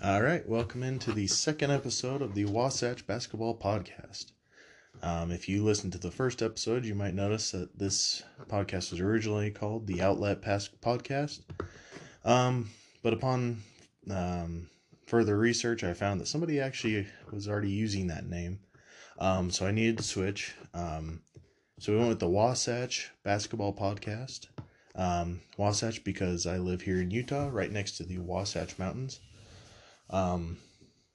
All right, welcome into the second episode of the Wasatch Basketball Podcast. Um, if you listened to the first episode, you might notice that this podcast was originally called the Outlet Pass Podcast. Um, but upon um, further research, I found that somebody actually was already using that name. Um, so I needed to switch. Um, so we went with the Wasatch Basketball Podcast. Um, Wasatch because I live here in Utah, right next to the Wasatch Mountains. Um,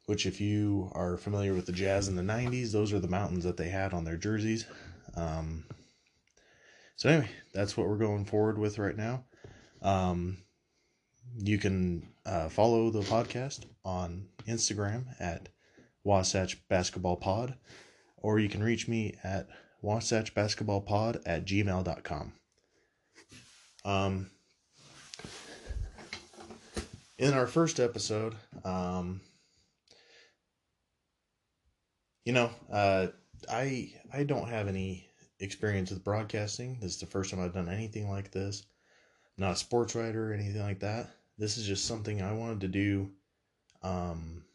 which, if you are familiar with the Jazz in the '90s, those are the mountains that they had on their jerseys. Um, so anyway, that's what we're going forward with right now. Um, you can uh, follow the podcast on Instagram at Wasatch Basketball Pod, or you can reach me at Wasatch Basketball Pod at gmail.com. Um, in our first episode, um, you know, uh, I I don't have any experience with broadcasting. This is the first time I've done anything like this. I'm not a sports writer or anything like that. This is just something I wanted to do, um,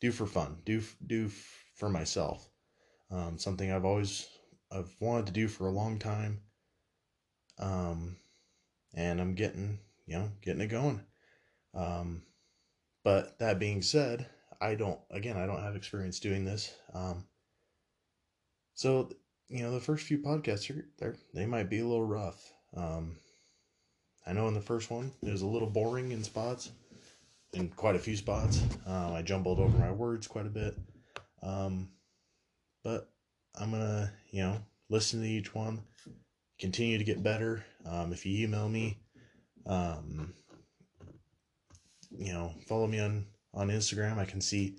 do for fun, do do for myself. Um, something I've always I've wanted to do for a long time. Um, and I'm getting, you know, getting it going. Um, but that being said, I don't, again, I don't have experience doing this. Um, so, you know, the first few podcasts are there, they might be a little rough. Um, I know in the first one, it was a little boring in spots, in quite a few spots. Um, I jumbled over my words quite a bit. Um, but I'm gonna, you know, listen to each one, continue to get better. Um, if you email me, um, you know, follow me on on Instagram. I can see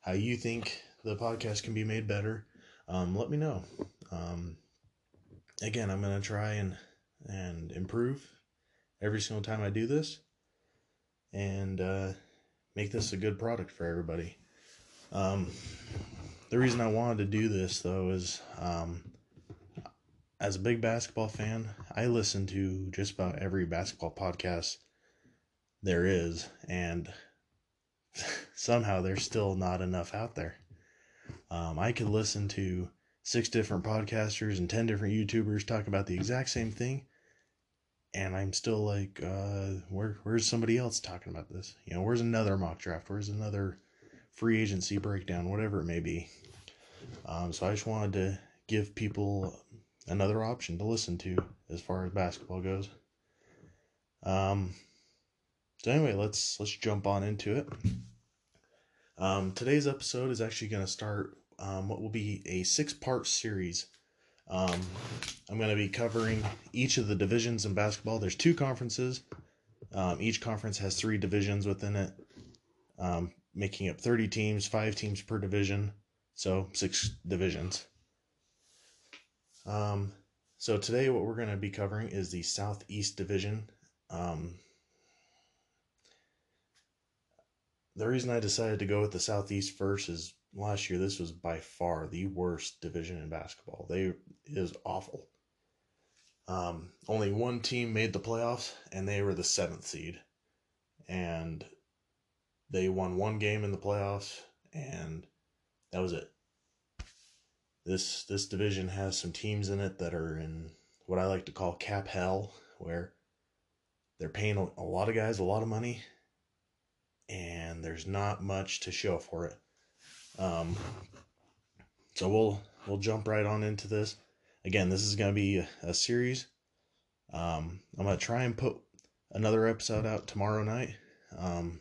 how you think the podcast can be made better. Um, let me know. Um, again, I'm gonna try and and improve every single time I do this, and uh, make this a good product for everybody. Um, the reason I wanted to do this though is um, as a big basketball fan, I listen to just about every basketball podcast there is, and somehow there's still not enough out there. Um, I could listen to six different podcasters and 10 different YouTubers talk about the exact same thing, and I'm still like, uh, where, where's somebody else talking about this? You know, where's another mock draft? Where's another free agency breakdown? Whatever it may be. Um, so I just wanted to give people another option to listen to as far as basketball goes. Um, so anyway, let's let's jump on into it. Um, today's episode is actually going to start um, what will be a six-part series. Um, I'm going to be covering each of the divisions in basketball. There's two conferences. Um, each conference has three divisions within it, um, making up 30 teams, five teams per division, so six divisions. Um, so today, what we're going to be covering is the Southeast Division. Um, the reason I decided to go with the Southeast first is last year this was by far the worst division in basketball. They is awful. Um, only one team made the playoffs, and they were the seventh seed, and they won one game in the playoffs, and that was it. This this division has some teams in it that are in what I like to call cap hell, where they're paying a lot of guys a lot of money, and there's not much to show for it. Um, so we'll we'll jump right on into this. Again, this is going to be a, a series. Um, I'm going to try and put another episode out tomorrow night. Um,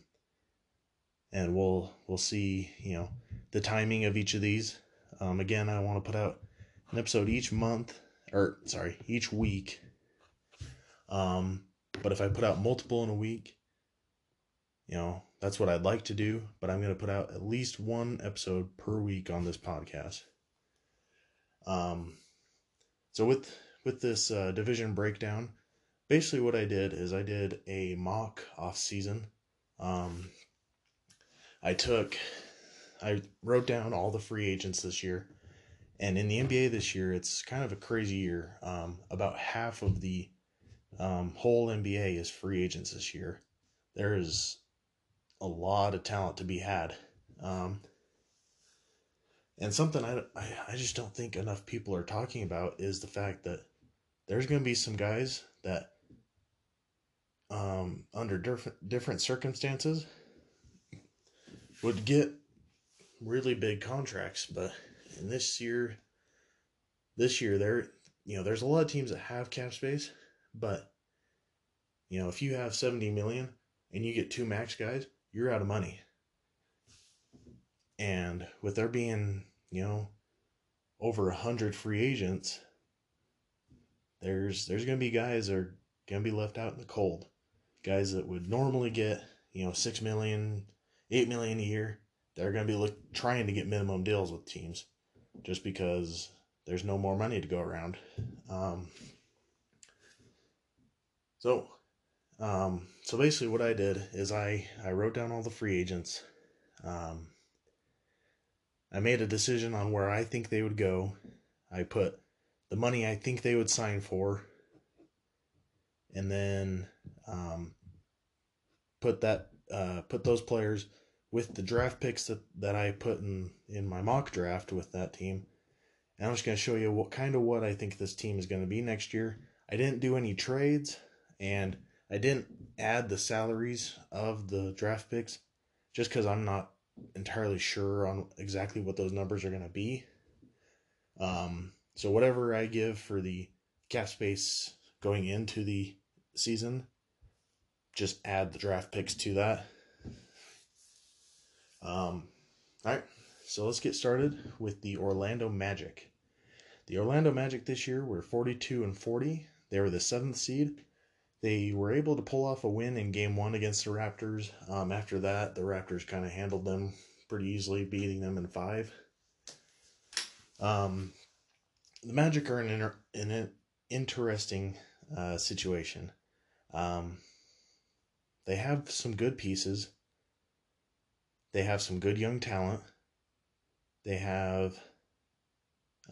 and we'll we'll see, you know, the timing of each of these. Um, again, I want to put out an episode each month, or sorry, each week. Um, but if I put out multiple in a week, you know, that's what I'd like to do. But I'm going to put out at least one episode per week on this podcast. Um, so with with this uh, division breakdown, basically what I did is I did a mock off season. Um, I took I wrote down all the free agents this year. And in the NBA this year, it's kind of a crazy year. Um, about half of the um, whole NBA is free agents this year. There is a lot of talent to be had. Um, and something I, I, just don't think enough people are talking about is the fact that there's going to be some guys that, um, under different different circumstances, would get really big contracts. But in this year, this year there, you know, there's a lot of teams that have cap space, but you know, if you have 70 million and you get two max guys, you're out of money. And with there being, you know, over a hundred free agents, there's there's gonna be guys that are gonna be left out in the cold. Guys that would normally get, you know, six million, eight million a year, they're gonna be look, trying to get minimum deals with teams, just because there's no more money to go around. Um, so, um, so basically, what I did is I I wrote down all the free agents. Um, I made a decision on where I think they would go. I put the money I think they would sign for, and then um, put that uh, put those players with the draft picks that, that I put in in my mock draft with that team. And I'm just going to show you what kind of what I think this team is going to be next year. I didn't do any trades, and I didn't add the salaries of the draft picks just because I'm not entirely sure on exactly what those numbers are going to be. Um, so whatever I give for the cap space going into the season, just add the draft picks to that. Um, all right, so let's get started with the Orlando Magic. The Orlando Magic this year were 42 and 40. They were the seventh seed. They were able to pull off a win in game one against the Raptors. Um, after that, the Raptors kind of handled them pretty easily, beating them in five. Um, the Magic are in an, in an interesting uh, situation. Um, they have some good pieces. They have some good young talent. They have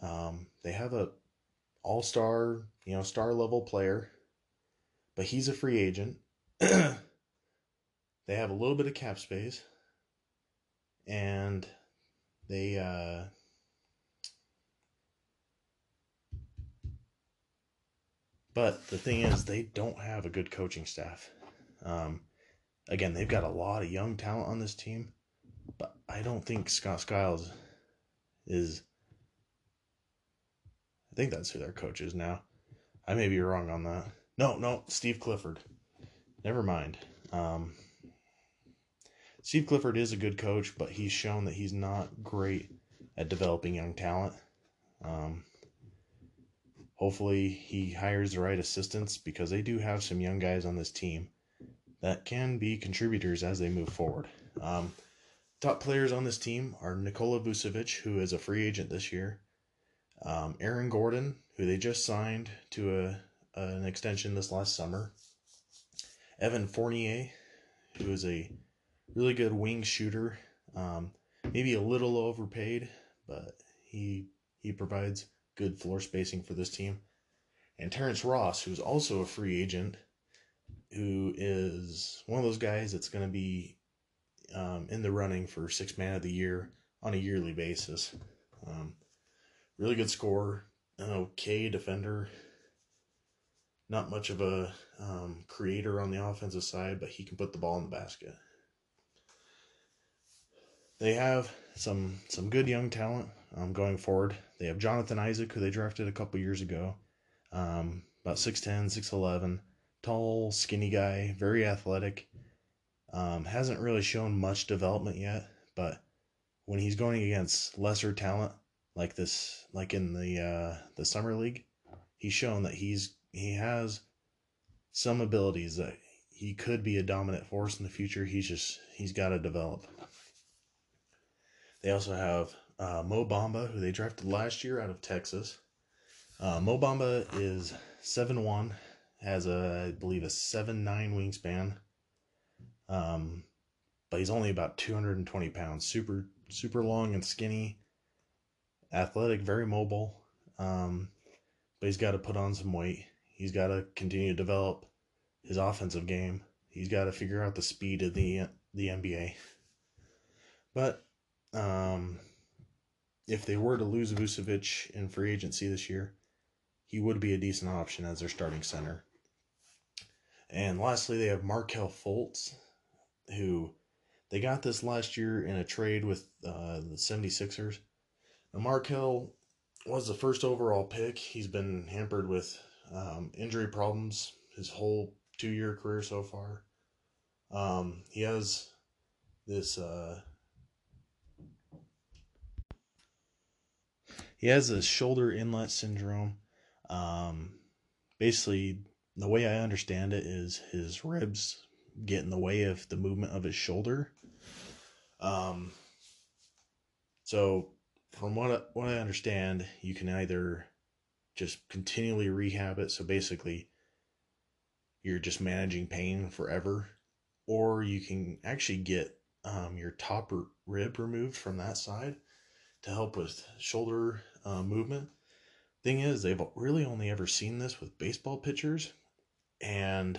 um, they have a all star, you know, star level player but he's a free agent. they have a little bit of cap space, and they uh, but the thing is, they don't have a good coaching staff. Um, again, they've got a lot of young talent on this team, but I don't think Scott Skiles is. I think that's who their coach is now. I may be wrong on that. No, no, Steve Clifford. Never mind. Um, Steve Clifford is a good coach, but he's shown that he's not great at developing young talent. Um, hopefully, he hires the right assistants because they do have some young guys on this team that can be contributors as they move forward. Um, top players on this team are Nikola Vucevic, who is a free agent this year, um, Aaron Gordon, who they just signed to a an extension this last summer. Evan Fournier, who is a really good wing shooter, um, maybe a little overpaid, but he he provides good floor spacing for this team. And Terrence Ross, who's also a free agent, who is one of those guys that's going to be um, in the running for six man of the year on a yearly basis. Um, really good scorer, an okay defender, not much of a um, creator on the offensive side, but he can put the ball in the basket. They have some some good young talent um, going forward. They have Jonathan Isaac, who they drafted a couple years ago, um, about 6'10", 6'11", tall, skinny guy, very athletic. Um, hasn't really shown much development yet, but when he's going against lesser talent like this, like in the uh, the summer league, he's shown that he's he has some abilities that he could be a dominant force in the future. He's just he's got to develop. They also have uh, Mo Bamba, who they drafted last year out of Texas. Uh, Mo Bamba is seven one, has a I believe a seven nine wingspan. Um, but he's only about two hundred and twenty pounds. Super super long and skinny, athletic, very mobile. Um, but he's got to put on some weight. He's got to continue to develop his offensive game. He's got to figure out the speed of the the NBA. But um, if they were to lose Vucevic in free agency this year, he would be a decent option as their starting center. And lastly, they have Markelle Fultz, who they got this last year in a trade with uh, the 76ers. Now, Markelle was the first overall pick. He's been hampered with um, injury problems his whole two year career so far. Um, he has this. Uh, he has a shoulder inlet syndrome. Um, basically, the way I understand it is his ribs get in the way of the movement of his shoulder. Um, so, from what what I understand, you can either just continually rehab it. So basically, you're just managing pain forever, or you can actually get um, your top rib removed from that side to help with shoulder uh, movement. Thing is, they've really only ever seen this with baseball pitchers, and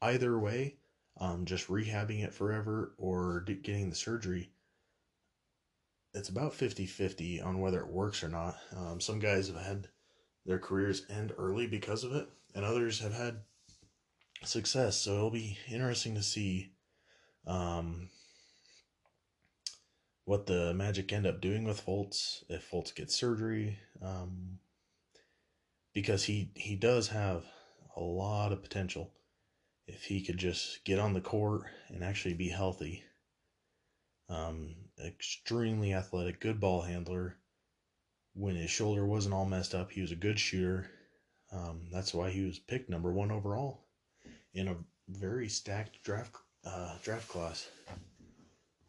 either way, um, just rehabbing it forever or getting the surgery, it's about 50 50 on whether it works or not. Um, some guys have had their careers end early because of it, and others have had success. So it'll be interesting to see um, what the Magic end up doing with Fultz if Fultz gets surgery, um, because he he does have a lot of potential if he could just get on the court and actually be healthy. Um, extremely athletic, good ball handler. When his shoulder wasn't all messed up, he was a good shooter. Um, that's why he was picked number one overall in a very stacked draft uh, draft class.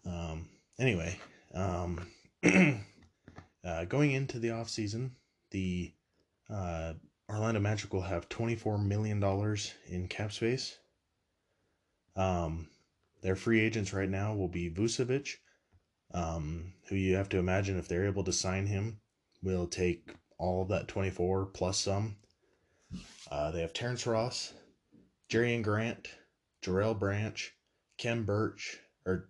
Um, anyway, um, uh, going into the off season, the uh, Orlando Magic will have twenty four million dollars in cap space. Um, their free agents right now will be Vucevic, um, who you have to imagine if they're able to sign him, will take all of that 24 plus some. Uh, they have Terrence Ross, Jerian Grant, Jarrell Branch, Khem Birch, or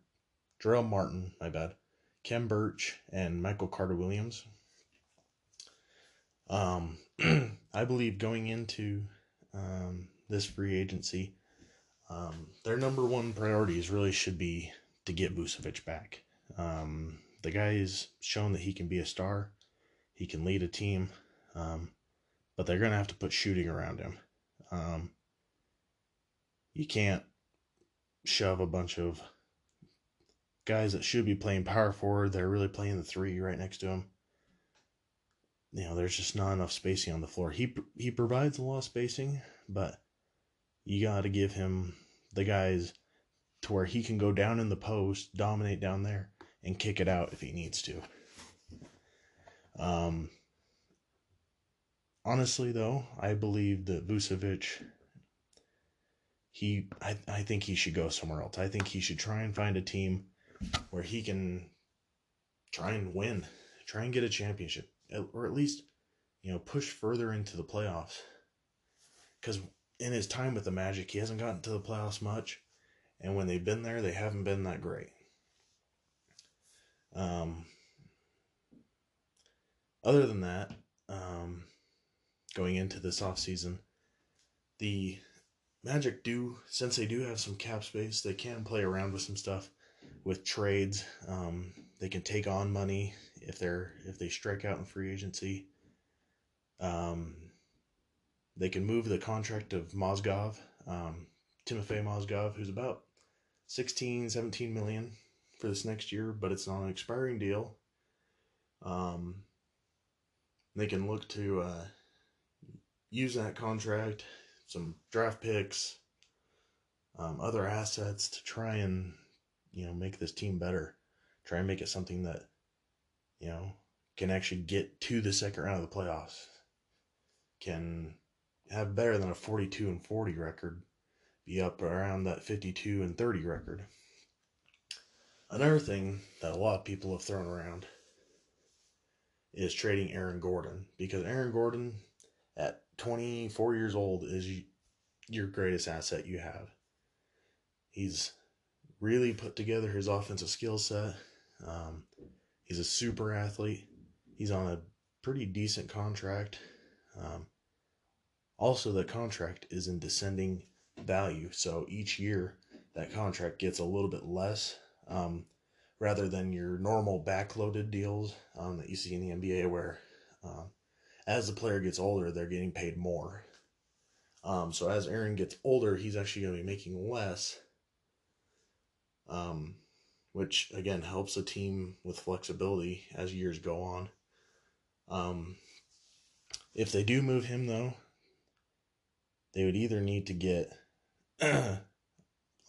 Jarell Martin, my bad, Khem Birch, and Michael Carter Williams. Um, I believe going into um, this free agency, um, their number one priorities really should be to get Vucevic back. Um, the guy has shown that he can be a star, he can lead a team, um, but they're going to have to put shooting around him. Um, you can't shove a bunch of guys that should be playing power forward, they're really playing the three right next to him. You know, there's just not enough spacing on the floor. He he provides a lot of spacing, but you got to give him the guys to where he can go down in the post, dominate down there, and kick it out if he needs to. Um, honestly, though, I believe that Vucevic, he, I, I think he should go somewhere else. I think he should try and find a team where he can try and win, try and get a championship, or at least, you know, push further into the playoffs. Because in his time with the Magic, he hasn't gotten to the playoffs much, and when they've been there, they haven't been that great. Um, other than that, um, going into this off season, the Magic do since they do have some cap space, they can play around with some stuff with trades. Um, they can take on money if they're if they strike out in free agency. Um, they can move the contract of Mozgov, um, Timofey Mozgov, who's about 16, 17 million for this next year, but it's on an expiring deal. Um, they can look to uh, use that contract, some draft picks, um, other assets to try and you know make this team better. Try and make it something that you know can actually get to the second round of the playoffs. Can have better than a 42 and 40 record, be up around that 52 and 30 record. Another thing that a lot of people have thrown around is trading Aaron Gordon because Aaron Gordon at 24 years old is your greatest asset you have. He's really put together his offensive skill set. Um, he's a super athlete. He's on a pretty decent contract. Um, also, the contract is in descending value, so each year that contract gets a little bit less, um, rather than your normal backloaded deals um, that you see in the NBA, where um, as the player gets older, they're getting paid more. Um, so as Aaron gets older, he's actually going to be making less, um, which again helps a team with flexibility as years go on. Um, if they do move him, though, they would either need to get a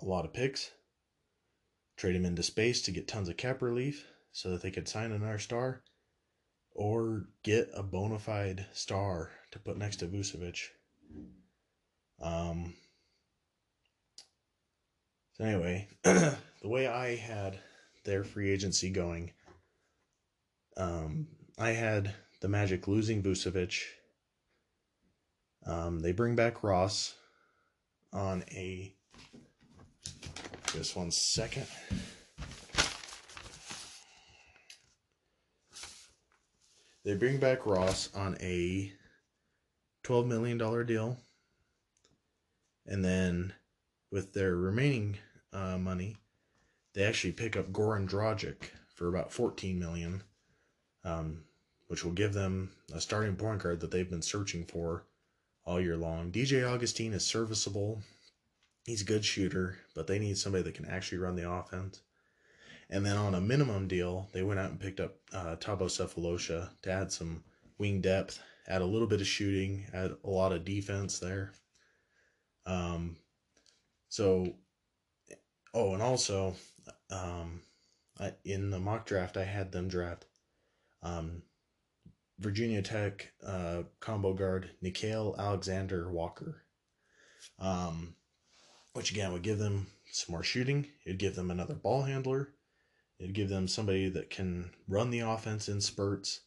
lot of picks, trade him into space to get tons of cap relief so that they could sign another star, or get a bona fide star to put next to Vucevic. Um, so anyway, the way I had their free agency going, um, I had the Magic losing Vucevic. Um, they bring back Ross on a. Just one second. They bring back Ross on a $12 million deal. And then with their remaining uh, money, they actually pick up Goran Dragic for about 14 million, um, which will give them a starting point guard that they've been searching for all year long. DJ Augustine is serviceable. He's a good shooter, but they need somebody that can actually run the offense. And then on a minimum deal, they went out and picked up uh, Thabo Sefolosha to add some wing depth, add a little bit of shooting, add a lot of defense there. Um, so, oh, and also, um, I, in the mock draft, I had them draft um, Virginia Tech uh, combo guard Nickeil Alexander Walker, um, which again would give them some more shooting. It'd give them another ball handler. It'd give them somebody that can run the offense in spurts,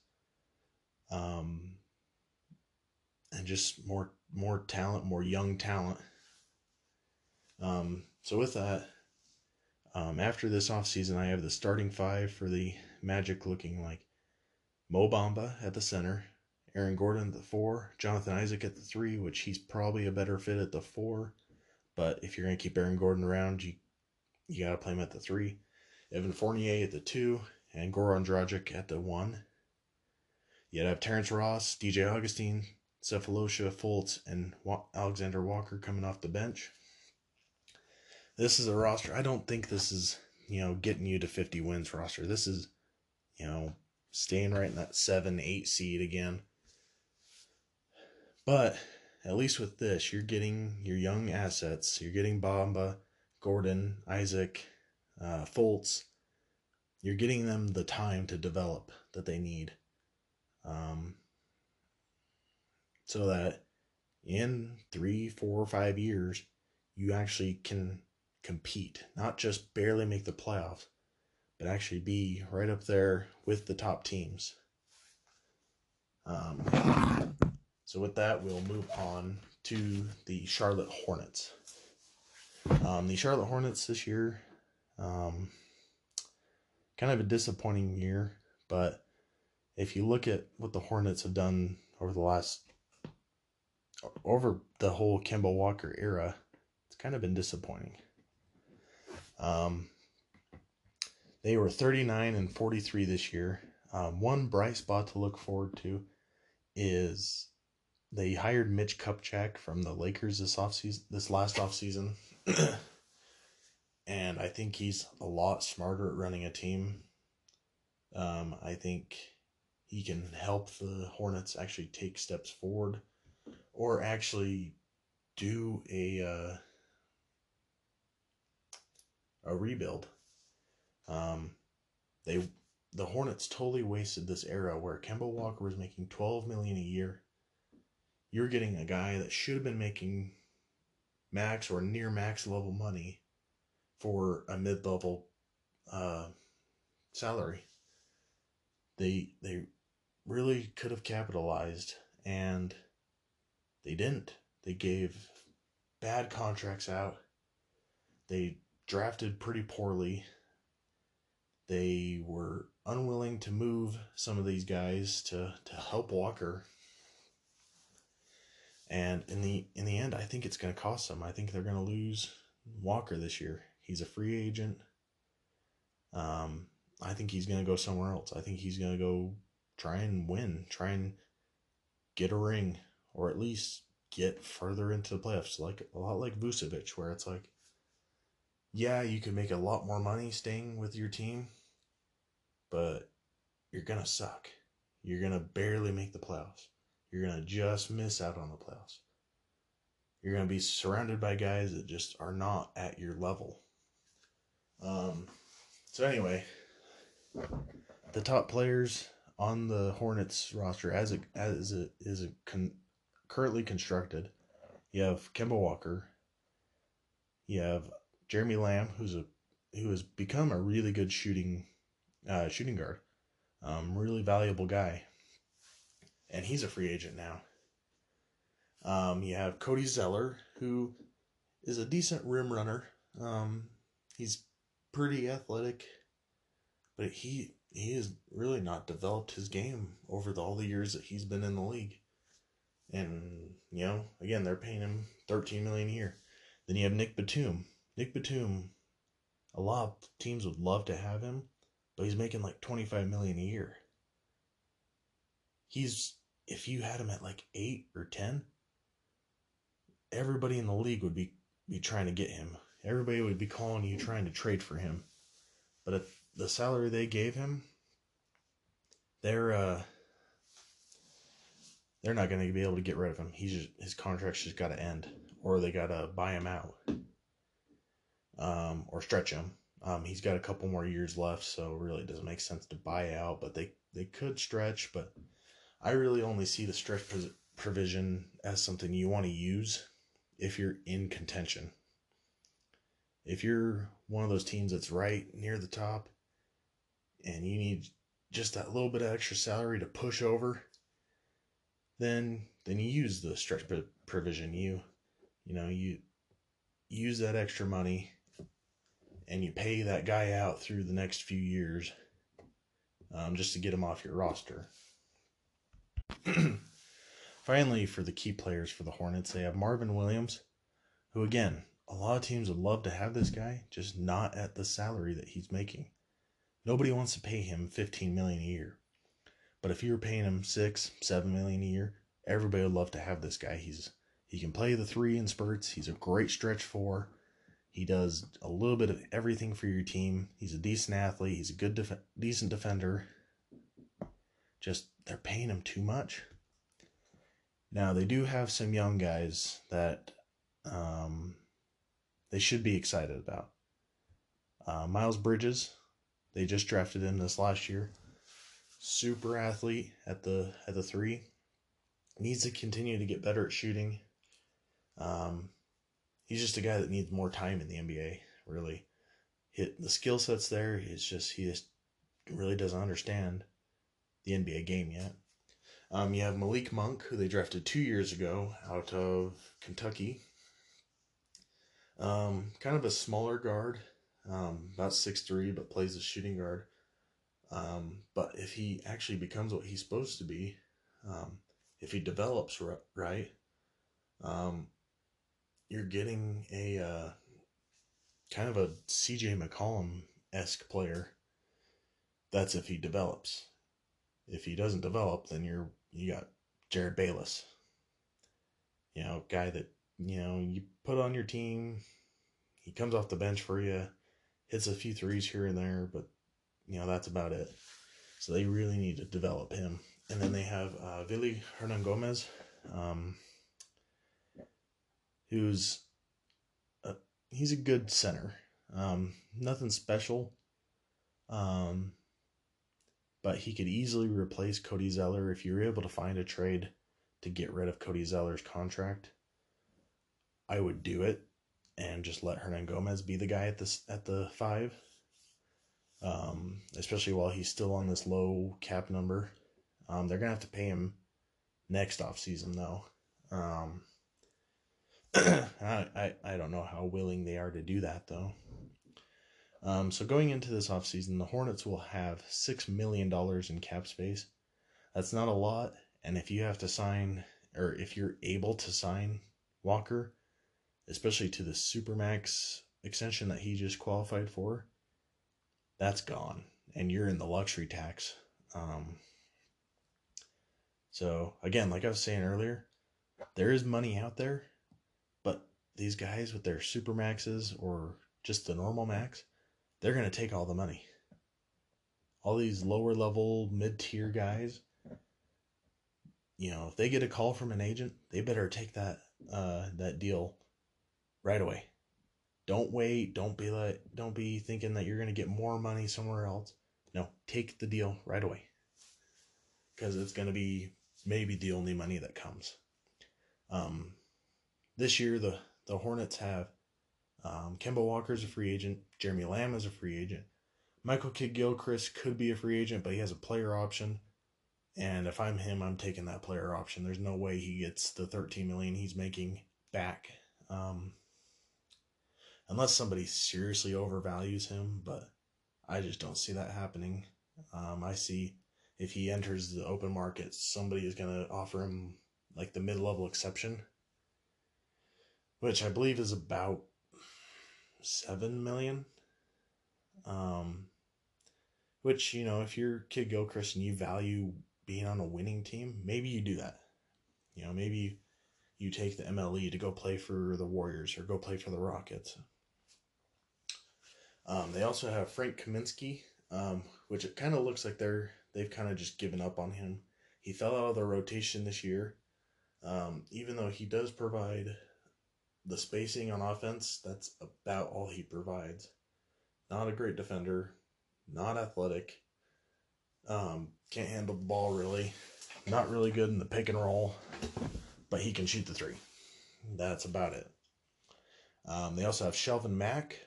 um, and just more more talent, more young talent. Um, so with that, um, after this offseason, I have the starting five for the Magic looking like Mo Bamba at the center, Aaron Gordon at the four, Jonathan Isaac at the three, which he's probably a better fit at the four. But if you're gonna keep Aaron Gordon around, you you gotta play him at the three. Evan Fournier at the two, and Goran Dragic at the one. You'd have Terrence Ross, DJ Augustine, Sefolosha, Fultz, and Alexander Walker coming off the bench. This is a roster. I don't think this is, you know, getting you to 50 wins roster. This is, you know, staying right in that 7 8 seed again. But at least with this, you're getting your young assets. You're getting Bamba, Gordon, Isaac, uh, Fultz. You're getting them the time to develop that they need. Um, so that in three, four, or five years, you actually can compete, not just barely make the playoffs, but actually be right up there with the top teams. Um, so, with that, we'll move on to the Charlotte Hornets. Um, the Charlotte Hornets this year, um, kind of a disappointing year, but if you look at what the Hornets have done over the last over the whole Kemba Walker era, it's kind of been disappointing. Um, they were 39 and 43 this year. Um, one bright spot to look forward to is they hired Mitch Kupchak from the Lakers this offseason, this last offseason. and I think he's a lot smarter at running a team. Um, I think he can help the Hornets actually take steps forward or actually do a uh, a rebuild. Um, they the Hornets totally wasted this era where Kemba Walker was making twelve million a year. You're getting a guy that should have been making max or near max level money for a mid level uh, salary. They they really could have capitalized and they didn't. They gave bad contracts out. They drafted pretty poorly. They were unwilling to move some of these guys to, to help Walker. And in the in the end, I think it's going to cost them. I think they're going to lose Walker this year. He's a free agent. Um, I think he's going to go somewhere else. I think he's going to go try and win, try and get a ring, or at least get further into the playoffs. Like a lot like Vucevic, where it's like, yeah, you could make a lot more money staying with your team, but you're gonna suck. You're gonna barely make the playoffs. You're gonna just miss out on the playoffs. You're gonna be surrounded by guys that just are not at your level. Um. So anyway, the top players on the Hornets roster as it as it is con, currently constructed, you have Kemba Walker. You have Jeremy Lamb, who's a who has become a really good shooting uh, shooting guard, um, really valuable guy, and he's a free agent now. Um, you have Cody Zeller, who is a decent rim runner. Um, he's pretty athletic, but he he has really not developed his game over the, all the years that he's been in the league. And you know, again, they're paying him thirteen million a year. Then you have Nick Batum. Nick Batum, a lot of teams would love to have him, but he's making like twenty five million a year. He's if you had him at like eight or ten, everybody in the league would be be trying to get him. Everybody would be calling you trying to trade for him. But at the salary they gave him, they're uh they're not going to be able to get rid of him. He's just, his contract's just got to end, or they got to buy him out, um, or stretch him. Um, he's got a couple more years left, so really it doesn't make sense to buy out. But they they could stretch, but I really only see the stretch provision as something you want to use if you're in contention. If you're one of those teams that's right near the top, and you need just that little bit of extra salary to push over then then you use the stretch provision. You you know you use that extra money and you pay that guy out through the next few years um, just to get him off your roster. Finally, for the key players for the Hornets, they have Marvin Williams, who again, a lot of teams would love to have this guy, just not at the salary that he's making. Nobody wants to pay him 15 million a year. But if you were paying him six, seven million a year, everybody would love to have this guy. He's he can play the three in spurts. He's a great stretch four. He does a little bit of everything for your team. He's a decent athlete. He's a good, def- decent defender. Just they're paying him too much. Now they do have some young guys that um, they should be excited about. Uh, Miles Bridges, they just drafted him this last year super athlete at the at the three. Needs to continue to get better at shooting. Um, he's just a guy that needs more time in the NBA. Really, hit the skill sets there. It's just he just really doesn't understand the NBA game yet. Um, you have Malik Monk, who they drafted two years ago out of Kentucky. Um, kind of a smaller guard, um, about six three, but plays a shooting guard. Um, but if he actually becomes what he's supposed to be, um, if he develops right, um, you're getting a uh, kind of a CJ McCollum esque player. That's if he develops. If he doesn't develop, then you're you got Jerryd Bayless. You know, guy that you know you put on your team. He comes off the bench for you, hits a few threes here and there, but you know, that's about it. So they really need to develop him. And then they have uh, Willy Hernangomez, um, who's a, he's a good center. Um, nothing special. Um, but he could easily replace Cody Zeller if you're able to find a trade to get rid of Cody Zeller's contract. I would do it and just let Hernangomez be the guy at this at the five um, especially while he's still on this low cap number. Um, they're gonna have to pay him next off season though. Um, I, I I don't know how willing they are to do that though. Um, so going into this offseason, the Hornets will have $6 million in cap space. That's not a lot. And if you have to sign, or if you're able to sign Walker, especially to the Supermax extension that he just qualified for, that's gone. And you're in the luxury tax. Um, so, again, like I was saying earlier, there is money out there, but these guys with their Supermaxes or just the normal max, they're going to take all the money. All these lower level, mid tier guys, you know, if they get a call from an agent, they better take that uh, that deal right away. Don't wait. Don't be like, don't be thinking that you're going to get more money somewhere else. No, take the deal right away because it's going to be maybe the only money that comes. Um, this year, the the Hornets have um, Kemba is a free agent. Jeremy Lamb is a free agent. Michael Kidd Gilchrist could be a free agent, but he has a player option. And if I'm him, I'm taking that player option. There's no way he gets the 13 million he's making back, um, unless somebody seriously overvalues him. But I just don't see that happening. Um, I see if he enters the open market, somebody is going to offer him like the mid-level exception, which I believe is about seven million. Um, which you know, if you're Kidd Gilchrist and you value being on a winning team, maybe you do that. You know, maybe you take the MLE to go play for the Warriors or go play for the Rockets. Um, they also have Frank Kaminsky, um, which it kind of looks like they're they've kind of just given up on him. He fell out of the rotation this year, um, even though he does provide the spacing on offense. That's about all he provides. Not a great defender, not athletic. Um, can't handle the ball really. Not really good in the pick and roll, but he can shoot the three. That's about it. Um, they also have Shelvin Mack,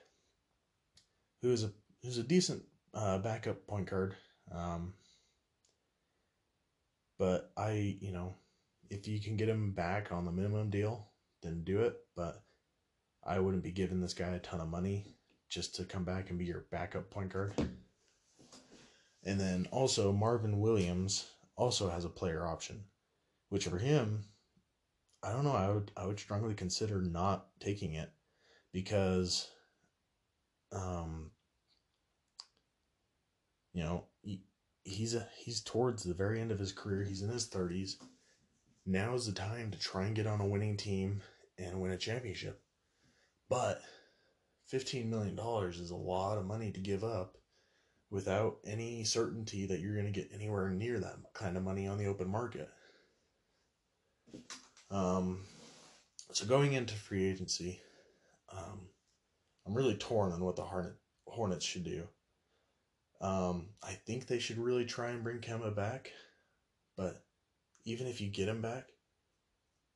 who is a who's a decent uh, backup point guard. Um, but I, you know, if you can get him back on the minimum deal, then do it. But I wouldn't be giving this guy a ton of money just to come back and be your backup point guard. And then also Marvin Williams also has a player option, which for him, I don't know. I would I would strongly consider not taking it because, um, you know, he, he's a he's towards the very end of his career. He's in his thirties. Now is the time to try and get on a winning team and win a championship. But fifteen million dollars is a lot of money to give up without any certainty that you're going to get anywhere near that kind of money on the open market. Um, so going into free agency, um, I'm really torn on what the Hornet, Hornets should do. Um, I think they should really try and bring Kemba back, but even if you get him back,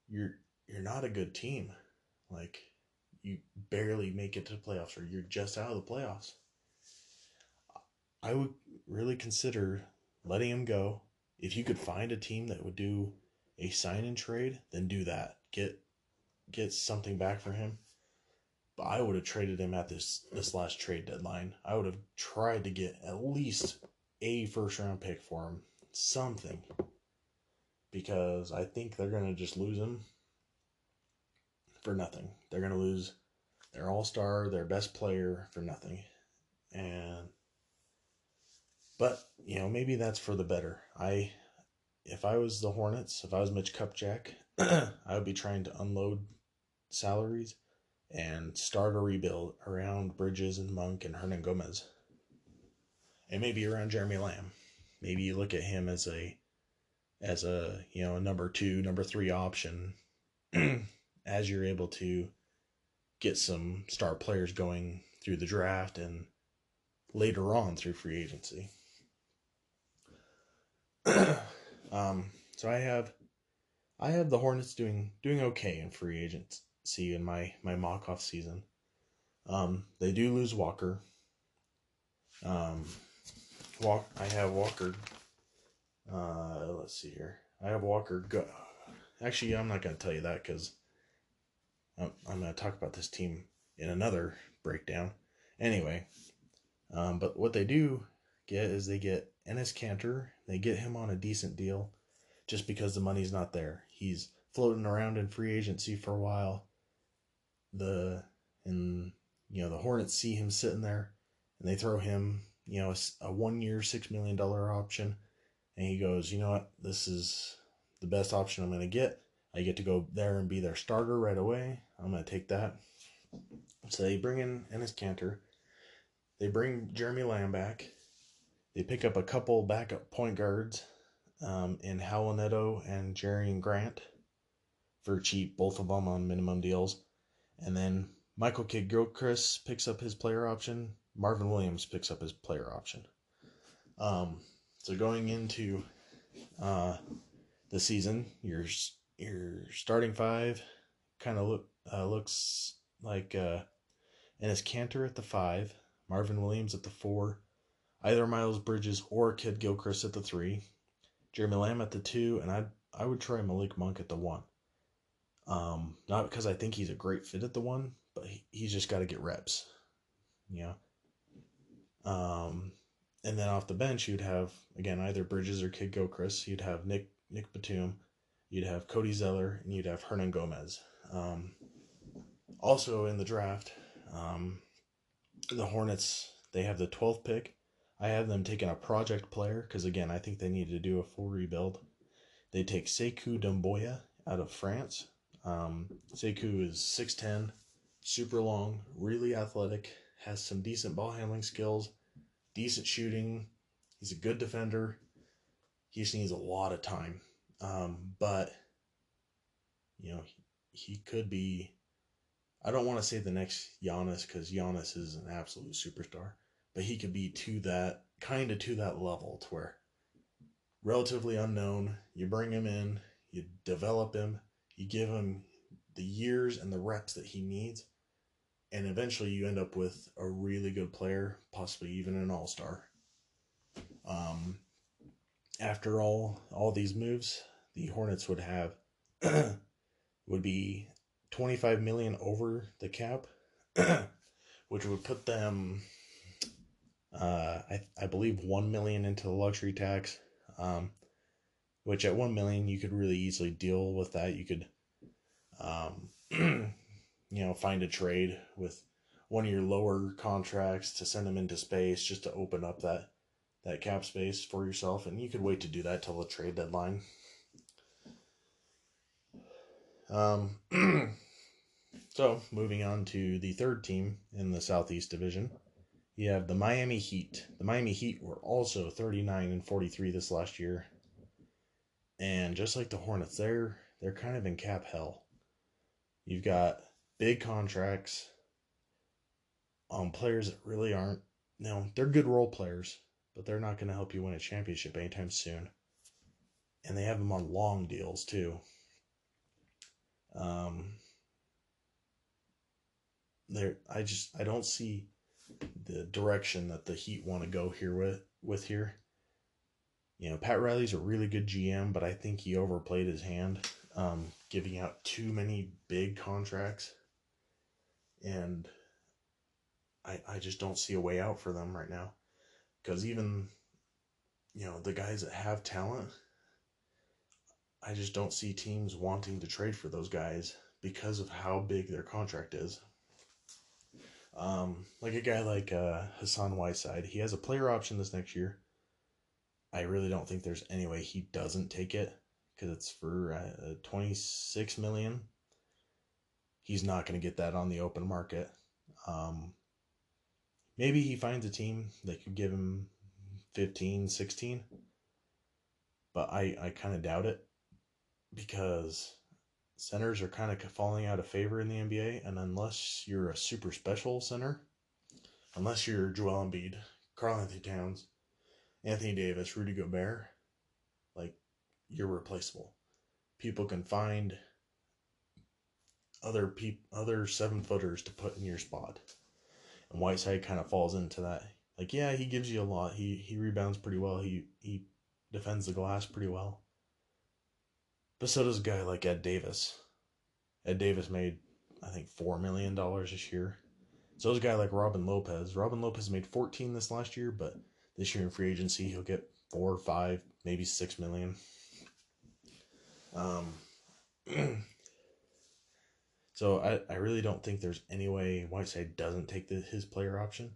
you're you're not a good team. Like you barely make it to the playoffs, or you're just out of the playoffs. I would really consider letting him go. If you could find a team that would do a sign and trade, then do that. Get get something back for him. But I would have traded him at this this last trade deadline. I would have tried to get at least a first round pick for him. Something. Because I think they're gonna just lose him for nothing. They're gonna lose their all star, their best player for nothing. And but, you know, maybe that's for the better. I if I was the Hornets, if I was Mitch Kupchak, I would be trying to unload salaries and start a rebuild around Bridges and Monk and Hernangomez. And maybe around Jeremy Lamb. Maybe you look at him as a as a, you know, a number 2, number 3 option as you're able to get some star players going through the draft and later on through free agency. um, so I have, I have the Hornets doing doing okay in free agency in my my mock off season. Um, they do lose Walker. Um, walk. I have Walker. Uh, let's see here. I have Walker. Go. Actually, I'm not gonna tell you that because I'm, I'm gonna talk about this team in another breakdown. Anyway, Um, but what they do get is they get Enes Kanter. They get him on a decent deal just because the money's not there. He's floating around in free agency for a while. The and you know the Hornets see him sitting there, and they throw him you know a, a one year six million dollar option, and he goes, you know what, this is the best option I'm gonna get. I get to go there and be their starter right away. I'm gonna take that. So they bring in Enes Kanter. They bring Jeremy Lamb back. They pick up a couple backup point guards um, in and Jerian Grant for cheap, both of them on minimum deals. And then Michael Kidd Gilchrist picks up his player option. Marvin Williams picks up his player option. Um, so going into uh, the season, your your starting five kind of look uh, looks like uh, Enes Kanter at the five, Marvin Williams at the four, either Miles Bridges or Kidd Gilchrist at the three, Jeremy Lamb at the two, and I I would try Malik Monk at the one. Um, not because I think he's a great fit at the one, but he, he's just got to get reps. You know. Um, and then off the bench, you'd have again either Bridges or Kidd Gilchrist. You'd have Nick Nick Batum, you'd have Cody Zeller, and you'd have Hernangomez. Um, also in the draft, um, the Hornets they have the twelfth pick. I have them taking a project player because again I think they need to do a full rebuild. They take Sekou Doumbouya out of France. Um, Sekou is six ten, super long, really athletic, has some decent ball handling skills, decent shooting. He's a good defender. He just needs a lot of time. Um, but you know, he, he could be. I don't want to say the next Giannis because Giannis is an absolute superstar, but he could be to that kind of to that level to where relatively unknown. You bring him in, you develop him, you give him the years and the reps that he needs, and eventually you end up with a really good player, possibly even an all star. Um, after all all these moves, the Hornets would have would be 25 million over the cap, which would put them uh, I, I believe 1 million into the luxury tax um, which at 1 million you could really easily deal with that you could um, you know find a trade with one of your lower contracts to send them into space just to open up that that cap space for yourself and you could wait to do that till the trade deadline um, so moving on to the third team in the southeast division you have the Miami Heat. The Miami Heat were also 39 and 43 this last year. And just like the Hornets, they're they're kind of in cap hell. You've got big contracts on players that really aren't know, they're good role players, but they're not going to help you win a championship anytime soon. And they have them on long deals too. Um, there, I just I don't see the direction that the Heat want to go here with with here. You know, Pat Riley's a really good GM, but I think he overplayed his hand, um, giving out too many big contracts, and I I just don't see a way out for them right now, because even you know the guys that have talent, I just don't see teams wanting to trade for those guys because of how big their contract is. Um, like a guy like uh, Hassan Whiteside, he has a player option this next year. I really don't think there's any way he doesn't take it because it's for uh, 26 million. He's not going to get that on the open market. Um, maybe he finds a team that could give him 15, 16. But I, I kind of doubt it because centers are kind of falling out of favor in the NBA, and unless you're a super special center, unless you're Joel Embiid, Karl-Anthony Towns, Anthony Davis, Rudy Gobert, like you're replaceable. People can find other peop- other seven footers to put in your spot, and Whiteside kind of falls into that. Like, yeah, he gives you a lot. He he rebounds pretty well. He he defends the glass pretty well. But so does a guy like Ed Davis. Ed Davis made, I think, $4 million this year. So is a guy like Robin Lopez. Robin Lopez made 14 this last year, but this year in free agency he'll get four or five, maybe six million. Um, so I, I really don't think there's any way Whiteside doesn't take the, his player option.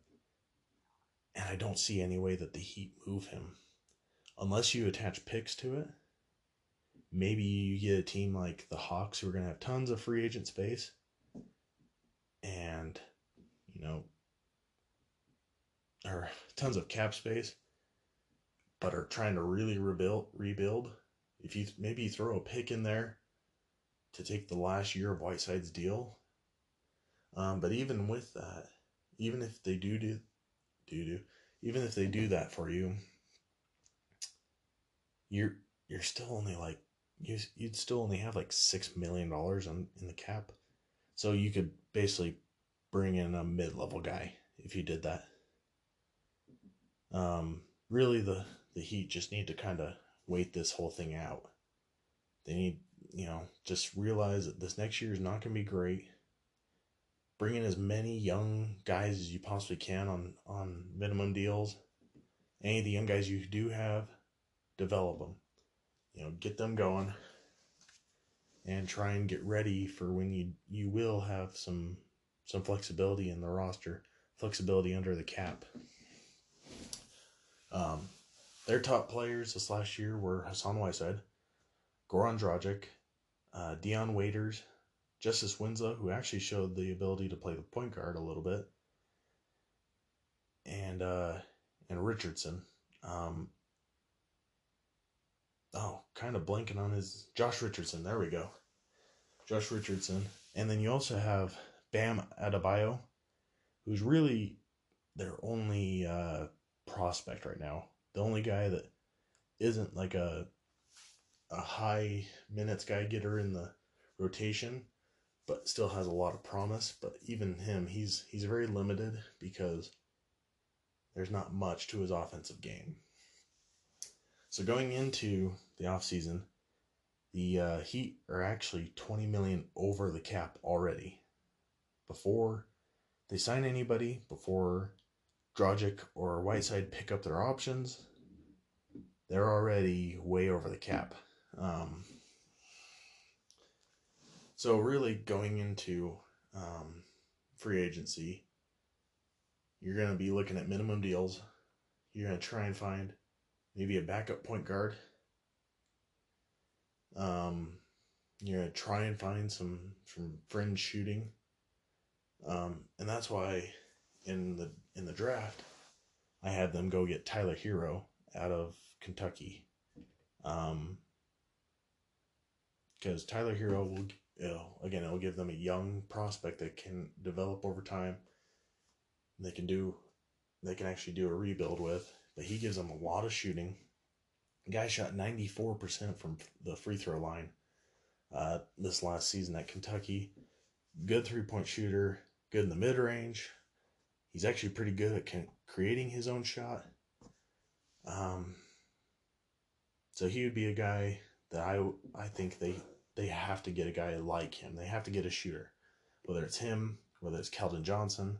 And I don't see any way that the Heat move him. Unless you attach picks to it. Maybe you get a team like the Hawks who are going to have tons of free agent space. And, you know, or tons of cap space, but are trying to really rebuild rebuild. If you maybe you throw a pick in there to take the last year of Whiteside's deal. Um, but even with that, even if they do do do do, even if they do that for you, you're you're still only like you you'd still only have like six million dollars on in the cap, so you could basically bring in a mid level guy if you did that. Um, really, the the Heat just need to kind of wait this whole thing out. They need you know, just realize that this next year is not going to be great. Bring in as many young guys as you possibly can on on minimum deals. Any of the young guys you do have, develop them. You know, get them going, and try and get ready for when you you will have some some flexibility in the roster, flexibility under the cap. Um, their top players this last year were Hassan Whiteside, Goran Dragic, uh, Dion Waiters, Justice Winslow, who actually showed the ability to play the point guard a little bit, and uh, and Richardson. Um, oh, kind of blanking on his Josh Richardson. There we go, Josh Richardson, and then you also have Bam Adebayo, who's really their only uh, prospect right now. The only guy that isn't like a a high minutes guy getter in the rotation, but still has a lot of promise. But even him, he's he's very limited because there's not much to his offensive game. So going into the offseason, the uh, Heat are actually 20 million over the cap already. Before they sign anybody, before Dragic or Whiteside pick up their options, they're already way over the cap. Um, so really going into um, free agency, you're going to be looking at minimum deals. You're going to try and find maybe a backup point guard. Um, you're going to try and find some some fringe shooting. Um, and that's why in the in the draft, I had them go get Tyler Herro out of Kentucky. Um, because Tyler Herro will again it'll give them a young prospect that can develop over time. They can do they can actually do a rebuild with, but he gives them a lot of shooting. The guy shot 94% from the free throw line uh, this last season at Kentucky. Good three point shooter, good in the mid range. He's actually pretty good at creating his own shot. Um, so he would be a guy that I I think they they have to get a guy like him. They have to get a shooter, whether it's him, whether it's Keldon Johnson,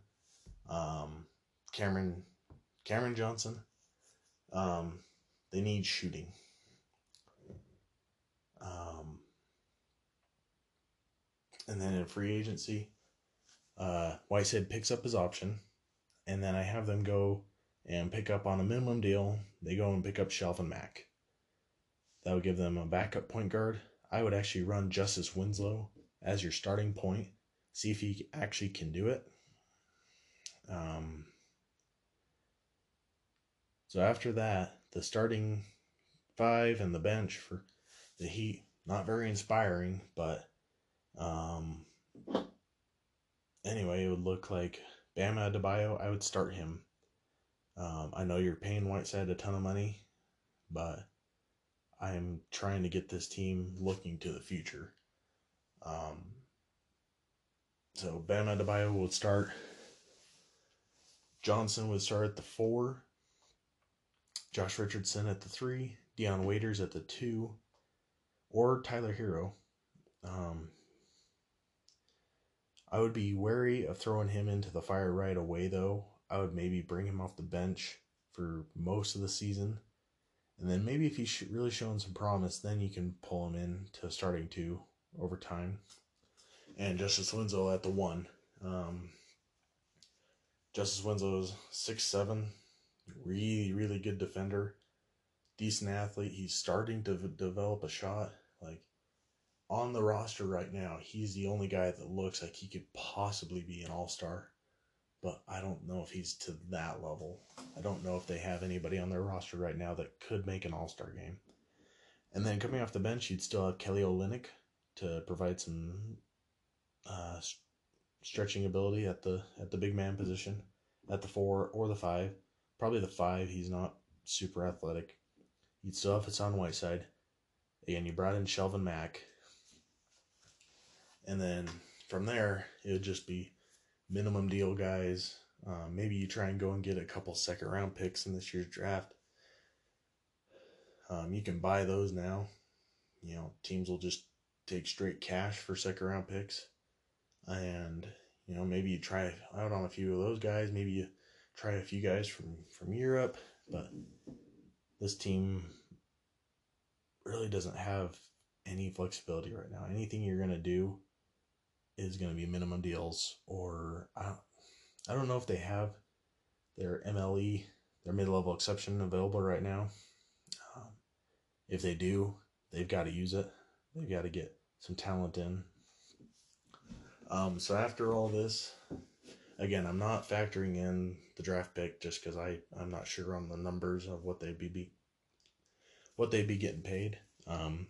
um, Cameron Cameron Johnson. Um, they need shooting. Um, and then in free agency, uh, Whitehead picks up his option, and then I have them go and pick up on a minimum deal. They go and pick up Shelvin Mack. That would give them a backup point guard. I would actually run Justice Winslow as your starting point. See if he actually can do it. Um, so after that, the starting five and the bench for the Heat, not very inspiring, but um, anyway, it would look like Bam Adebayo. I would start him. Um, I know you're paying Whiteside a ton of money, but I am trying to get this team looking to the future. Um, so Bam Adebayo would start. Johnson would start at the four. Josh Richardson at the three. Dion Waiters at the two. Or Tyler Herro. Um, I would be wary of throwing him into the fire right away, though. I would maybe bring him off the bench for most of the season. And then maybe if he's really showing some promise, then you can pull him in to starting two over time. And Justice Winslow at the one. Um, Justice Winslow's six seven, really really good defender, decent athlete. He's starting to v- develop a shot. Like on the roster right now, he's the only guy that looks like he could possibly be an all star. But I don't know if he's to that level. I don't know if they have anybody on their roster right now that could make an all star game. And then coming off the bench, you'd still have Kelly Olynyk to provide some uh, stretching ability at the at the big man position, at the four or the five. Probably the five. He's not super athletic. You'd still have Hassan Whiteside. Again, you brought in Shelvin Mack. And then from there, it would just be minimum deal guys. Um, maybe you try and go and get a couple second round picks in this year's draft. Um, you can buy those now. You know, teams will just take straight cash for second round picks. And, you know, maybe you try out on a few of those guys. Maybe you try a few guys from, from Europe. But this team really doesn't have any flexibility right now. Anything you're going to do is going to be minimum deals or I don't, I don't know if they have their MLE, their mid-level exception available right now. Um, if they do, they've got to use it. They've got to get some talent in. Um, so after all this, again, I'm not factoring in the draft pick just because I I'm not sure on the numbers of what they'd be, be what they'd be getting paid. Um,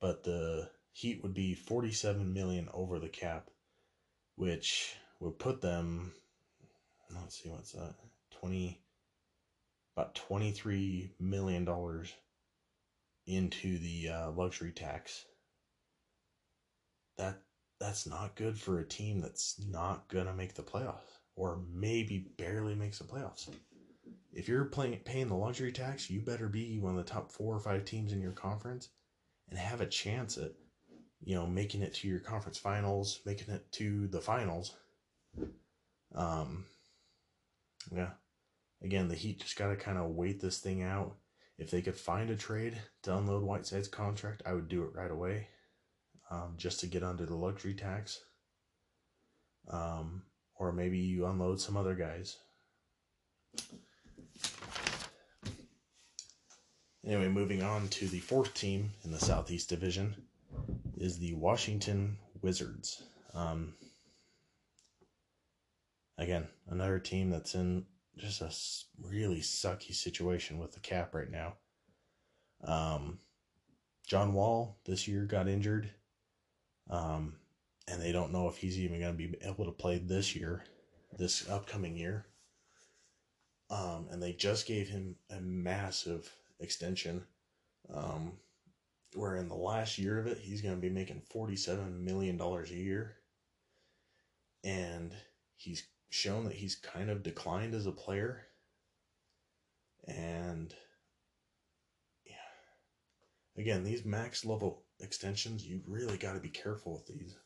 but the Heat would be 47 million over the cap, which would put them. Let's see what's that 20 about 23 million dollars into the uh, luxury tax. That that's not good for a team that's not gonna make the playoffs or maybe barely makes the playoffs. If you're playing paying the luxury tax, you better be one of the top four or five teams in your conference and have a chance at you know making it to your conference finals, making it to the finals. Um, yeah. Again, the Heat just got to kind of wait this thing out. If they could find a trade to unload Whiteside's contract, I would do it right away um, just to get under the luxury tax. Um, or maybe you unload some other guys. Anyway, moving on to the fourth team in the Southeast Division is the Washington Wizards. Um, again, another team that's in just a really sucky situation with the cap right now. Um, John Wall this year got injured. Um, and they don't know if he's even going to be able to play this year, this upcoming year. Um, and they just gave him a massive extension, um, where in the last year of it, he's going to be making $47 million a year. And he's shown that he's kind of declined as a player. And yeah, again, these max level extensions, you really got to be careful with these.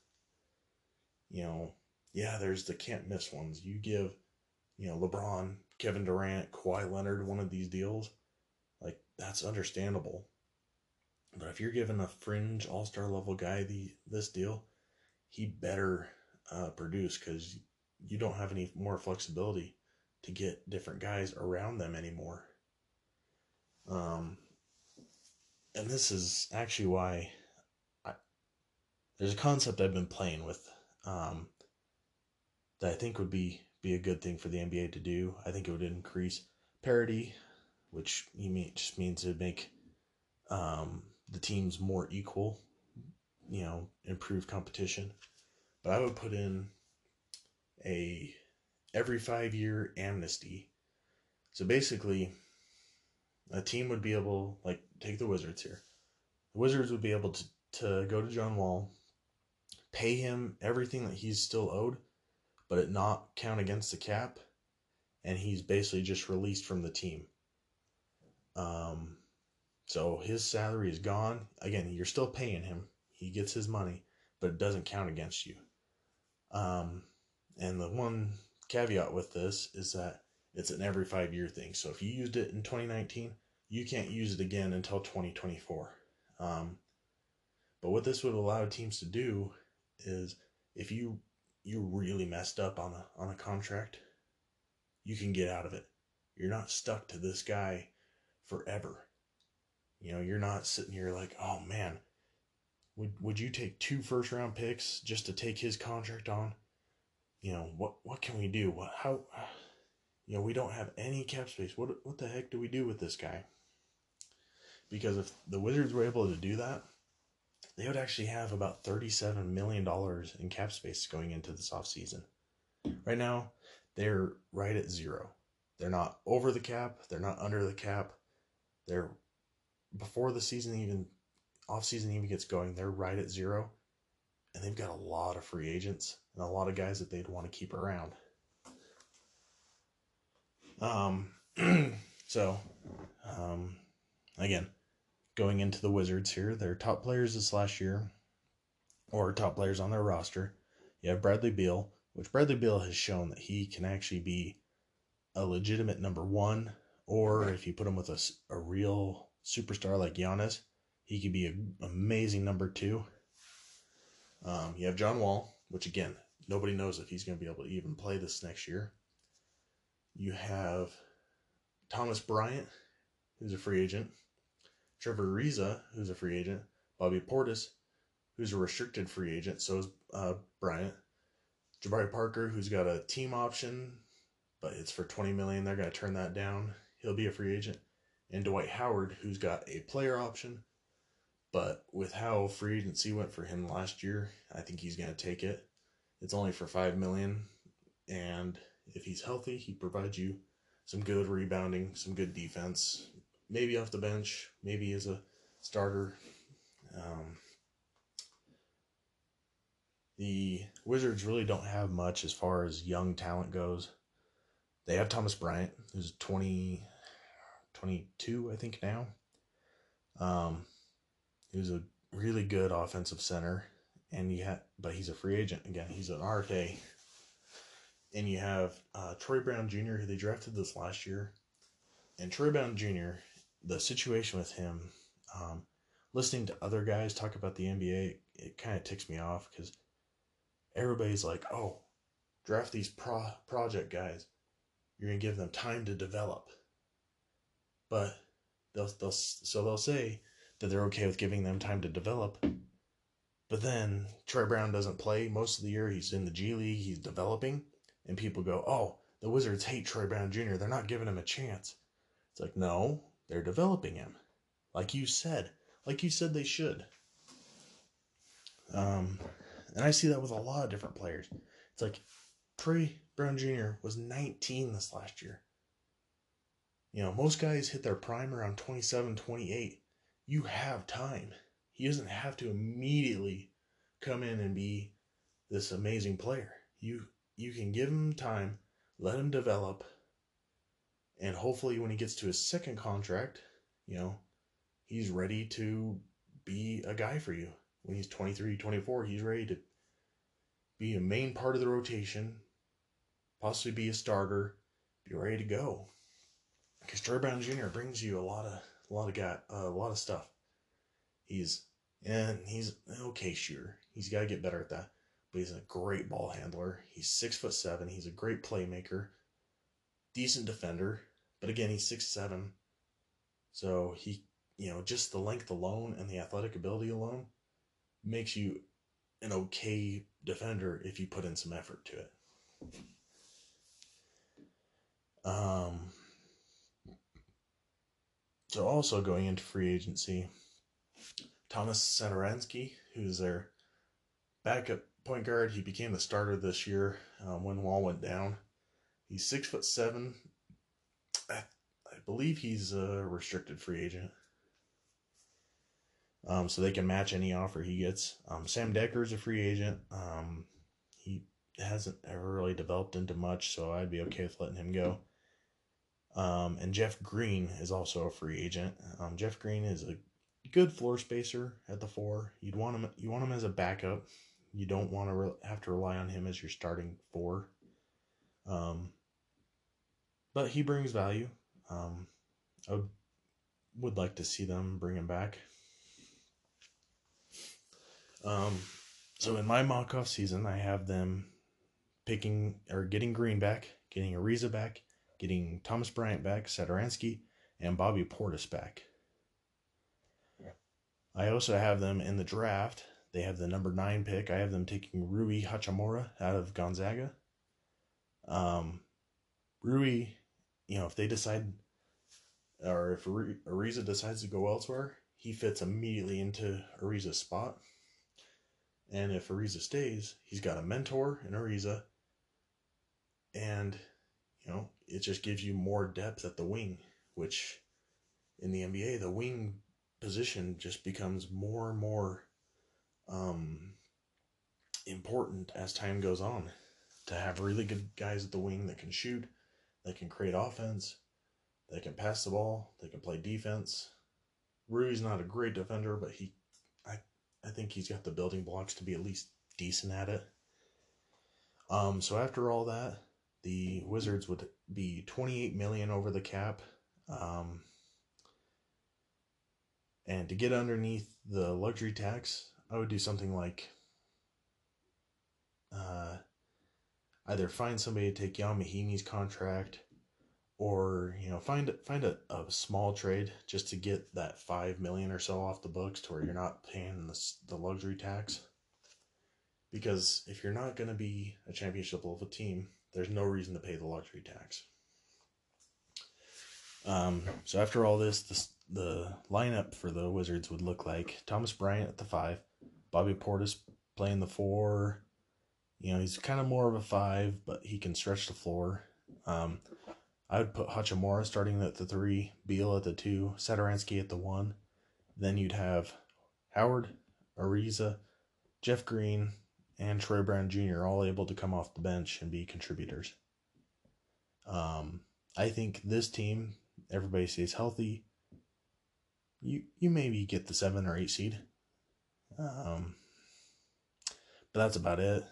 You know, yeah, there's the can't miss ones. You give, you know, LeBron, Kevin Durant, Kawhi Leonard one of these deals, like that's understandable. But if you're giving a fringe all star level guy the this deal, he better uh, produce because you don't have any more flexibility to get different guys around them anymore. Um, and this is actually why I, there's a concept I've been playing with um, that I think would be be a good thing for the NBA to do. I think it would increase parity, which you mean just means it would make um, the teams more equal. You know, improve competition. But I would put in a every five year amnesty. So basically, a team would be able, like, take the Wizards here. The Wizards would be able to, to go to John Wall, pay him everything that he's still owed, but it not count against the cap, and he's basically just released from the team. Um, so his salary is gone. Again, you're still paying him. He gets his money, but it doesn't count against you. Um, and the one caveat with this is that it's an every five year thing. So if you used it in 2019, you can't use it again until 2024. Um, but what this would allow teams to do is if you you really messed up on a on a contract, you can get out of it. You're not stuck to this guy forever. You know, you're not sitting here like, oh man, would would you take two first round picks just to take his contract on? You know, what what can we do? What how you know, we don't have any cap space. What what the heck do we do with this guy? Because if the Wizards were able to do that, they would actually have about $37 million in cap space going into this offseason. Right now, they're right at zero. They're not over the cap, they're not under the cap. They're before the season even off season even gets going, they're right at zero. And they've got a lot of free agents and a lot of guys that they'd want to keep around. Um so um again, going into the Wizards here. Their top players this last year, or top players on their roster. You have Bradley Beal, which Bradley Beal has shown that he can actually be a legitimate number one, or if you put him with a, a real superstar like Giannis, he could be an amazing number two. Um, you have John Wall, which again, nobody knows if he's going to be able to even play this next year. You have Thomas Bryant, who's a free agent. Trevor Ariza, who's a free agent, Bobby Portis, who's a restricted free agent, so is uh, Bryant, Jabari Parker, who's got a team option, but it's for twenty million. They're gonna turn that down. He'll be a free agent, and Dwight Howard, who's got a player option, but with how free agency went for him last year, I think he's gonna take it. It's only for five million, and if he's healthy, he provides you some good rebounding, some good defense, maybe off the bench, maybe as a starter. Um, the Wizards really don't have much as far as young talent goes. They have Thomas Bryant, who's 20, 22, I think now. Um, who's a really good offensive center, and you had, but he's a free agent again. He's an RFA, and you have uh, Troy Brown Jr., who they drafted this last year, and Troy Brown Jr the situation with him, um, listening to other guys talk about the NBA, it kind of ticks me off because everybody's like, oh, draft these pro- project guys. You're to give them time to develop. But they'll, they'll, so they'll say that they're okay with giving them time to develop. But then Troy Brown doesn't play most of the year. He's in the G League, he's developing. And people go, oh, the Wizards hate Troy Brown Jr., they're not giving him a chance. It's like, no, they're developing him. Like you said. Like you said they should. Um, and I see that with a lot of different players. It's like Trey Brown Jr. was 19 this last year. You know, most guys hit their prime around 27, 28. You have time. He doesn't have to immediately come in and be this amazing player. You you can give him time, let him develop, and hopefully, when he gets to his second contract, you know, he's ready to be a guy for you. When he's 23, 24, he's ready to be a main part of the rotation, possibly be a starter, be ready to go. Because Troy Brown Jr. brings you a lot of a lot of got uh, a lot of stuff. He's and he's okay shooter. He's got to get better at that. But he's a great ball handler. He's six foot seven. He's a great playmaker, decent defender. But again, he's six seven, so he, you know, just the length alone and the athletic ability alone makes you an okay defender if you put in some effort to it. Um. So also going into free agency, Thomas Satoransky, who's their backup point guard, he became the starter this year um, when Wall went down. He's six foot seven, I, I believe he's a restricted free agent. Um, so they can match any offer he gets. Um, Sam Dekker is a free agent. Um, he hasn't ever really developed into much, so I'd be okay with letting him go. Um, and Jeff Green is also a free agent. Um, Jeff Green is a good floor spacer at the four. You'd want him. You want him as a backup. You don't want to re- have to rely on him as your starting four. Um, but he brings value. Um, I would, would like to see them bring him back. Um, so in my mock off season, I have them picking or getting Green back, getting Ariza back, getting Thomas Bryant back, Satoransky, and Bobby Portis back. I also have them in the draft. They have the number nine pick. I have them taking Rui Hachimura out of Gonzaga. Um, Rui, you know, if they decide, or if Ariza decides to go elsewhere, he fits immediately into Ariza's spot. And if Ariza stays, he's got a mentor in Ariza. And, you know, it just gives you more depth at the wing, which in the NBA, the wing position just becomes more and more um, important as time goes on. To have really good guys at the wing that can shoot, that can create offense, that can pass the ball, they can play defense. Rui's not a great defender, but he, I, I think he's got the building blocks to be at least decent at it. Um, so after all that, the Wizards would be 28 million over the cap. Um, and to get underneath the luxury tax, I would do something like uh, either find somebody to take Ian Mahinmi's contract or you know find find a, a small trade just to get that five million or so off the books to where you're not paying the, the luxury tax because if you're not going to be a championship level team there's no reason to pay the luxury tax um, so after all this, the, the lineup for the Wizards would look like Thomas Bryant at the five, Bobby Portis playing the four. You know, he's kind of more of a five, but he can stretch the floor. Um, I would put Hachimura starting at the three, Beal at the two, Satoransky at the one. Then you'd have Howard, Ariza, Jeff Green, and Troy Brown Jr. all able to come off the bench and be contributors. Um, I think this team everybody stays healthy, you you maybe get the seven or eight seed. Um, but that's about it.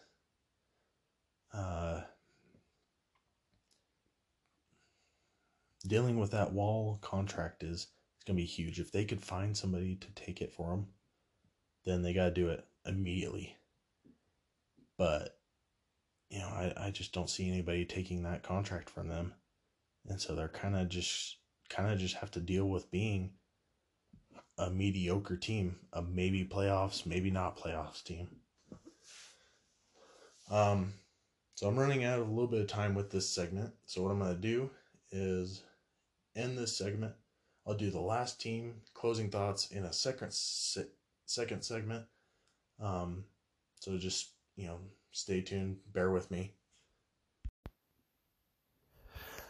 Uh, dealing with that wall contract is it's gonna be huge. If they could find somebody to take it for them, then they gotta do it immediately. But you know, I, I just don't see anybody taking that contract from them. And so they're kind of just kind of just have to deal with being a mediocre team, a maybe playoffs, maybe not playoffs team. Um, so I'm running out of a little bit of time with this segment. So what I'm going to do is end this segment. I'll do the last team closing thoughts in a second se- second segment. Um, so just you know, stay tuned. Bear with me.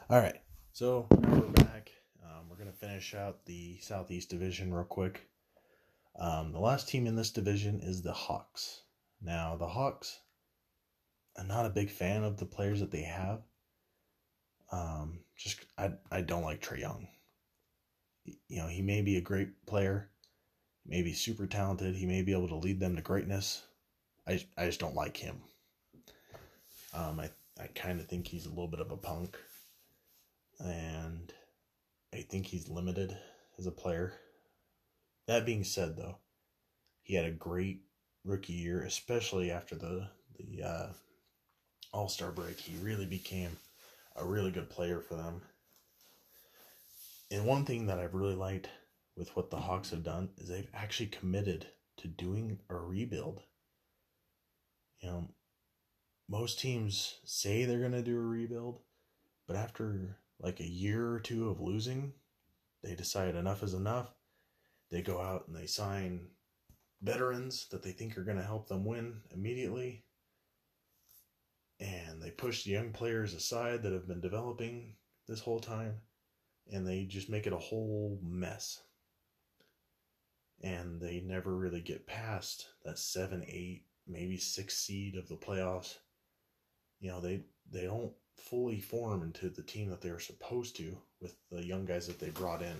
All right. So now we're back We're going to finish out the Southeast Division real quick. Um, the last team in this division is the Hawks. Now, the Hawks, I'm not a big fan of the players that they have. Um, just I I don't like Trae Young. You know, he may be a great player, maybe super talented. He may be able to lead them to greatness. I I just don't like him. Um, I I kind of think he's a little bit of a punk, and I think he's limited as a player. That being said, though, he had a great rookie year, especially after the the uh, All Star break. He really became a really good player for them. And one thing that I've really liked with what the Hawks have done is they've actually committed to doing a rebuild. You know, most teams say they're going to do a rebuild, but after like a year or two of losing, they decide enough is enough. They go out and they sign veterans that they think are going to help them win immediately. And they push the young players aside that have been developing this whole time. And they just make it a whole mess. And they never really get past that seven, eight, maybe six seed of the playoffs. You know, they they don't fully form into the team that they were supposed to with the young guys that they brought in.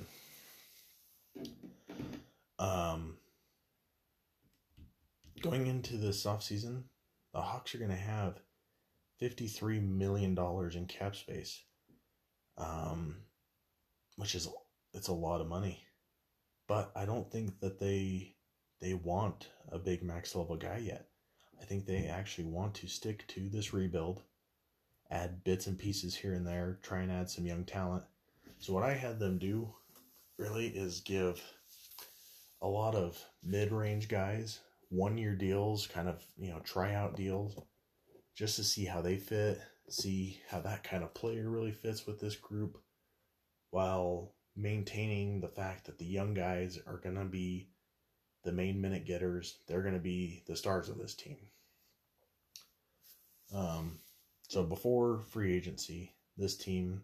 Um, going into this offseason, the Hawks are going to have $53 million in cap space, um, which is it's a lot of money. But I don't think that they they want a big max level guy yet. I think they actually want to stick to this rebuild, add bits and pieces here and there, try and add some young talent. So what I had them do really is give a lot of mid-range guys one-year deals, kind of, you know, tryout deals just to see how they fit, see how that kind of player really fits with this group while maintaining the fact that the young guys are going to be the main minute getters. They're going to be the stars of this team. Um, so before free agency, this team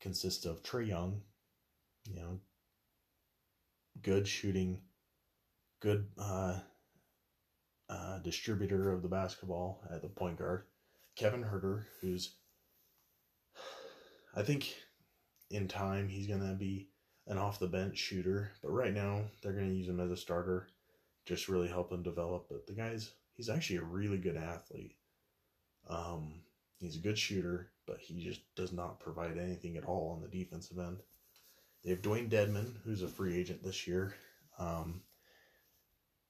consists of Trae Young, you know, good shooting, good uh, uh, distributor of the basketball at the point guard. Kevin Huerter, who's, I think, in time he's gonna be an off the bench shooter, but right now they're gonna use him as a starter, just really help him develop. But the guy's he's actually a really good athlete. Um, he's a good shooter, but he just does not provide anything at all on the defensive end. They have Dewayne Dedmon, who's a free agent this year. Um,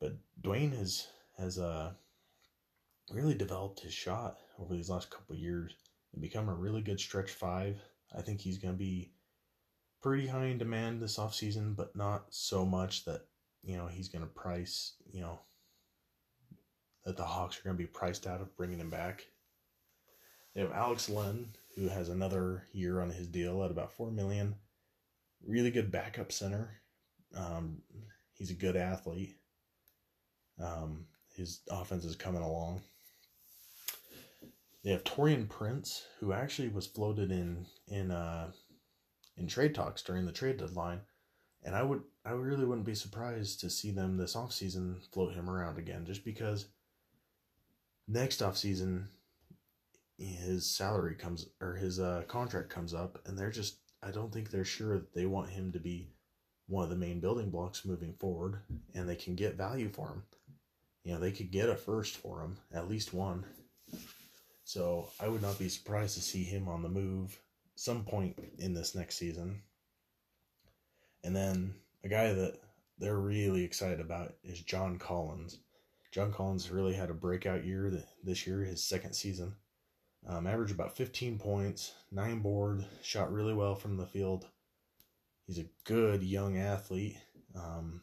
but Dewayne has has uh, really developed his shot over these last couple years and become a really good stretch five. I think he's going to be pretty high in demand this offseason, but not so much that, you know, he's going to price, you know, that the Hawks are going to be priced out of bringing him back. They have Alex Len, who has another year on his deal at about four million. Really good backup center. Um, he's a good athlete. Um, his offense is coming along. They have Taurean Prince, who actually was floated in in uh, in trade talks during the trade deadline, and I would I really wouldn't be surprised to see them this offseason float him around again, just because next offseason his salary comes or his uh, contract comes up, and they're just I don't think they're sure that they want him to be one of the main building blocks moving forward, and they can get value for him you know, they could get a first for him, at least one. So I would not be surprised to see him on the move some point in this next season. And then a guy that they're really excited about is John Collins. John Collins really had a breakout year this year, his second season. Um, averaged about 15 points, nine board, shot really well from the field. He's a good young athlete. Um,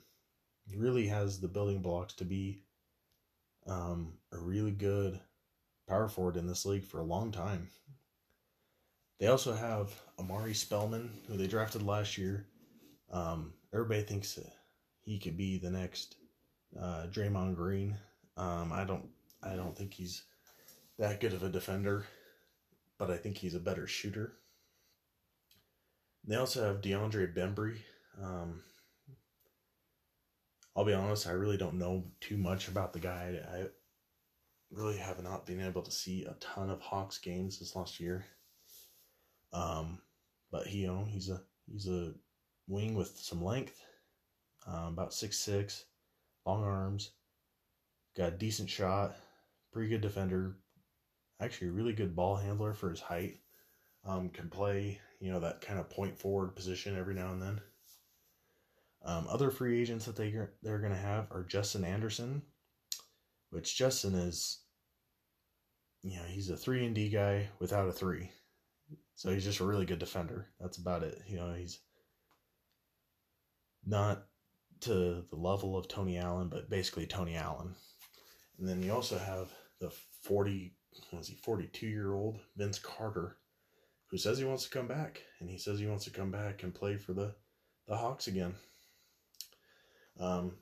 he really has the building blocks to be um, a really good power forward in this league for a long time. They also have Omari Spellman, who they drafted last year. Um, everybody thinks he could be the next uh, Draymond Green. Um, I don't, I don't think he's that good of a defender, but I think he's a better shooter. They also have DeAndre Bembry. Um, I'll be honest, I really don't know too much about the guy. I really have not been able to see a ton of Hawks games this last year. Um, but he, you know, he's a he's a wing with some length, um, about six six, long arms, got a decent shot, pretty good defender, actually a really good ball handler for his height. Um, can play, you know, that kind of point forward position every now and then. Um, other free agents that they they're going to have are Justin Anderson, which Justin is, you know, he's a three and D guy without a three, so he's just a really good defender. That's about it. You know, he's not to the level of Tony Allen, but basically Tony Allen. And then you also have the forty, was he forty two year old Vince Carter, who says he wants to come back, and he says he wants to come back and play for the the Hawks again. Um,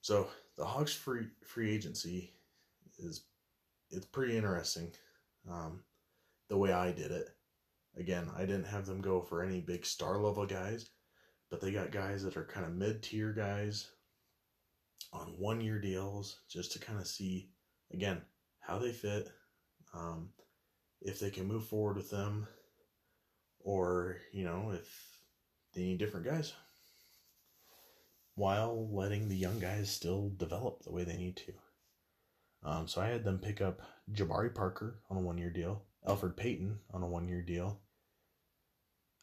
so the Hawks free free agency is it's pretty interesting. Um, the way I did it. Again, I didn't have them go for any big star level guys, but they got guys that are kind of mid tier guys on one year deals just to kind of see again how they fit, um, if they can move forward with them, or you know if they need different guys. while letting the young guys still develop the way they need to. Um, so I had them pick up Jabari Parker on a one year deal, Elfrid Payton on a one year deal,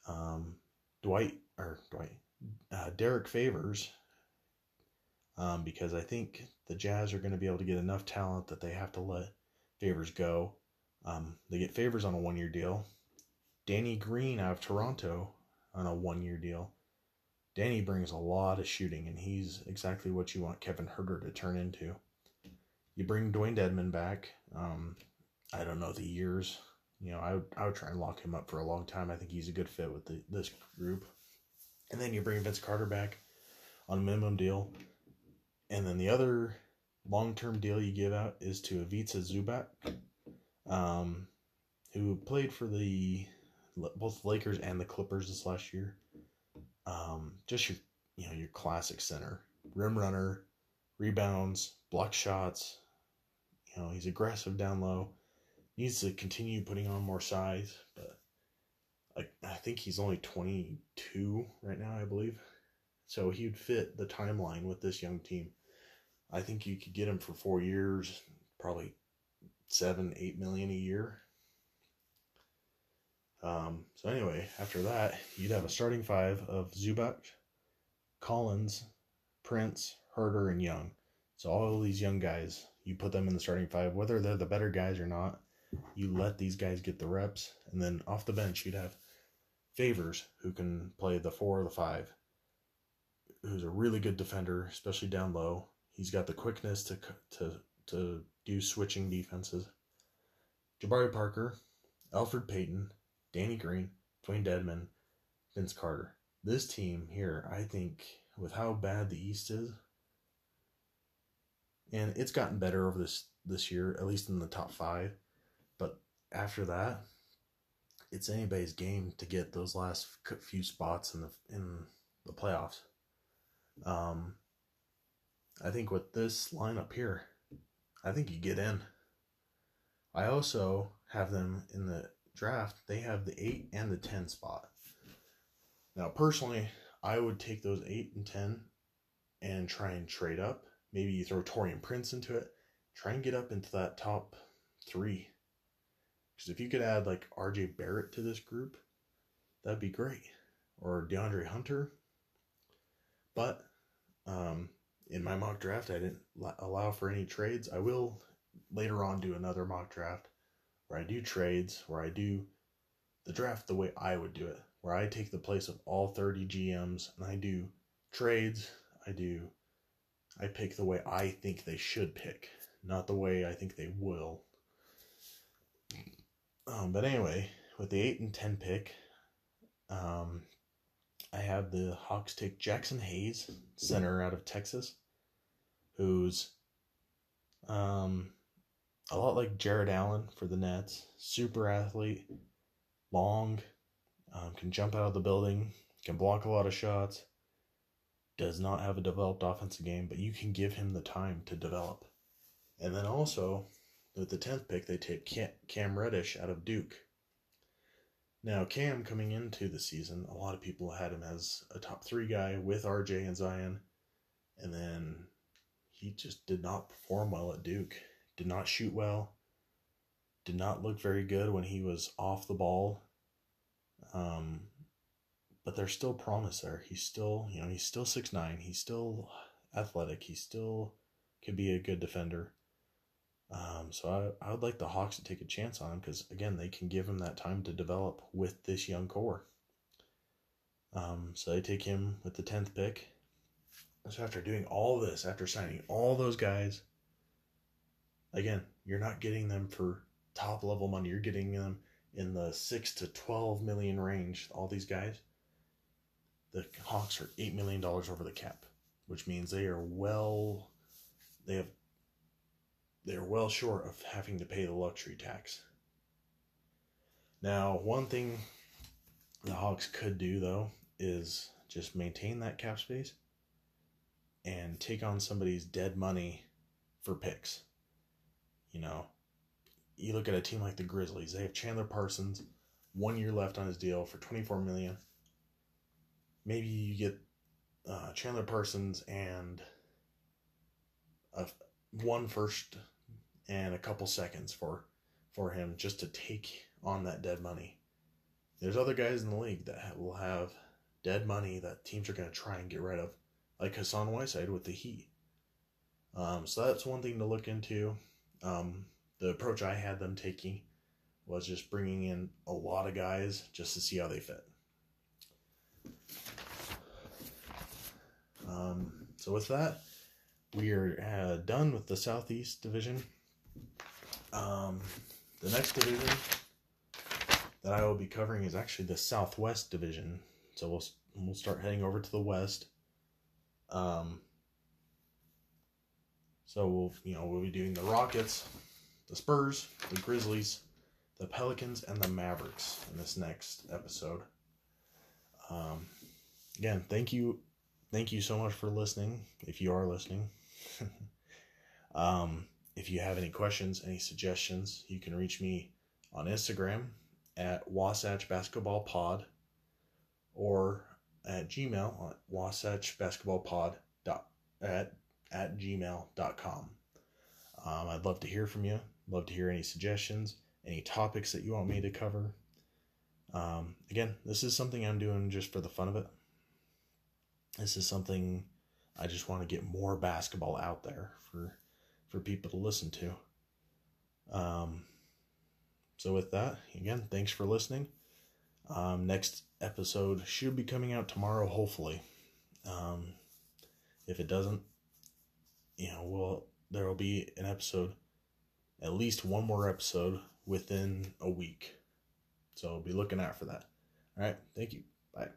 um, Dwight or Dwight, uh, Derrick Favors, um, because I think the Jazz are going to be able to get enough talent that they have to let Favors go. Um, they get Favors on a one year deal. Danny Green out of Toronto on a one year deal. Danny brings a lot of shooting, and he's exactly what you want Kevin Huerter to turn into. You bring Dewayne Dedmon back. Um, I don't know the years. You know, I would, I would try and lock him up for a long time. I think he's a good fit with the, this group. And then you bring Vince Carter back on a minimum deal. And then the other long term deal you give out is to Ivica Zubac, um, who played for the both Lakers and the Clippers this last year. Um, just your you know your classic center, rim runner, rebounds, block shots. You know he's aggressive down low. Needs to continue putting on more size, but I, think he's only twenty two right now, I believe. So he would fit the timeline with this young team. I think you could get him for four years, probably seven, eight million a year. Um, so anyway, after that, you'd have a starting five of Zubac, Collins, Prince, Huerter, and Young. So all these young guys, you put them in the starting five, whether they're the better guys or not. You let these guys get the reps, and then off the bench, you'd have Favors who can play the four or the five, who's a really good defender, especially down low. He's got the quickness to to to do switching defenses. Jabari Parker, Elfrid Payton, Danny Green, Dewayne Dedmon, Vince Carter. This team here, I think, with how bad the East is, and it's gotten better over this this year, at least in the top five. But after that, it's anybody's game to get those last few spots in the in the playoffs. Um, I think with this lineup here, I think you get in. I also have them in the draft, they have the 8 and the 10 spot. Now, personally, I would take those 8 and 10 and try and trade up. Maybe you throw Taurean Prince into it. Try and get up into that top three. Because if you could add like RJ Barrett to this group, that'd be great. Or DeAndre Hunter. But um, in my mock draft, I didn't allow for any trades. I will later on do another mock draft where I do trades, where I do the draft the way I would do it, where I take the place of all 30 GMs and I do trades. I do, I pick the way I think they should pick, not the way I think they will. Um, but anyway, with the 8 and 10 pick, um, I have the Hawks take Jaxson Hayes, center out of Texas, who's um, a lot like Jarrett Allen for the Nets. Super athlete, long, um, can jump out of the building, can block a lot of shots. Does not have a developed offensive game, but you can give him the time to develop. And then also, with the 10th pick, they take Cam Reddish out of Duke. Now, Cam coming into the season, a lot of people had him as a top three guy with RJ and Zion. And then he just did not perform well at Duke did not shoot well, did not look very good when he was off the ball. Um, but there's still promise there. He's still, you know, he's still six nine. He's still athletic. He still could be a good defender. Um, so I, I would like the Hawks to take a chance on him because again they can give him that time to develop with this young core. Um, so they take him with the tenth pick. So after doing all this, after signing all those guys, again, you're not getting them for top level money. You're getting them in the six to twelve million range. All these guys, the Hawks are eight million dollars over the cap, which means they are well, they have, they are well short of having to pay the luxury tax. Now, one thing the Hawks could do though is just maintain that cap space and take on somebody's dead money for picks. You know, you look at a team like the Grizzlies. They have Chandler Parsons, one year left on his deal for twenty four million. Maybe you get uh, Chandler Parsons and a one first and a couple seconds for for him just to take on that dead money. There's other guys in the league that will have dead money that teams are going to try and get rid of, like Hassan Whiteside with the Heat. Um, so that's one thing to look into. Um, the approach I had them taking was just bringing in a lot of guys just to see how they fit. Um, so with that, we are uh, done with the Southeast Division. Um, the next division that I will be covering is actually the Southwest Division. So we'll we'll start heading over to the West. Um, so we'll you know we'll be doing the Rockets, the Spurs, the Grizzlies, the Pelicans, and the Mavericks in this next episode. Um, again, thank you, thank you so much for listening. If you are listening, um, if you have any questions, any suggestions, you can reach me on Instagram at Wasatch Basketball Pod or at Gmail at Wasatch Basketball Pod dot at at gmail.com. Um, I'd love to hear from you. Love to hear any suggestions, any topics that you want me to cover. Um, again, this is something I'm doing just for the fun of it. This is something I just want to get more basketball out there for for people to listen to. Um, so with that, again, thanks for listening. Um, next episode should be coming out tomorrow, hopefully. Um, if it doesn't, you know, well, there will be an episode, at least one more episode within a week. So be looking out for that. All right. Thank you. Bye.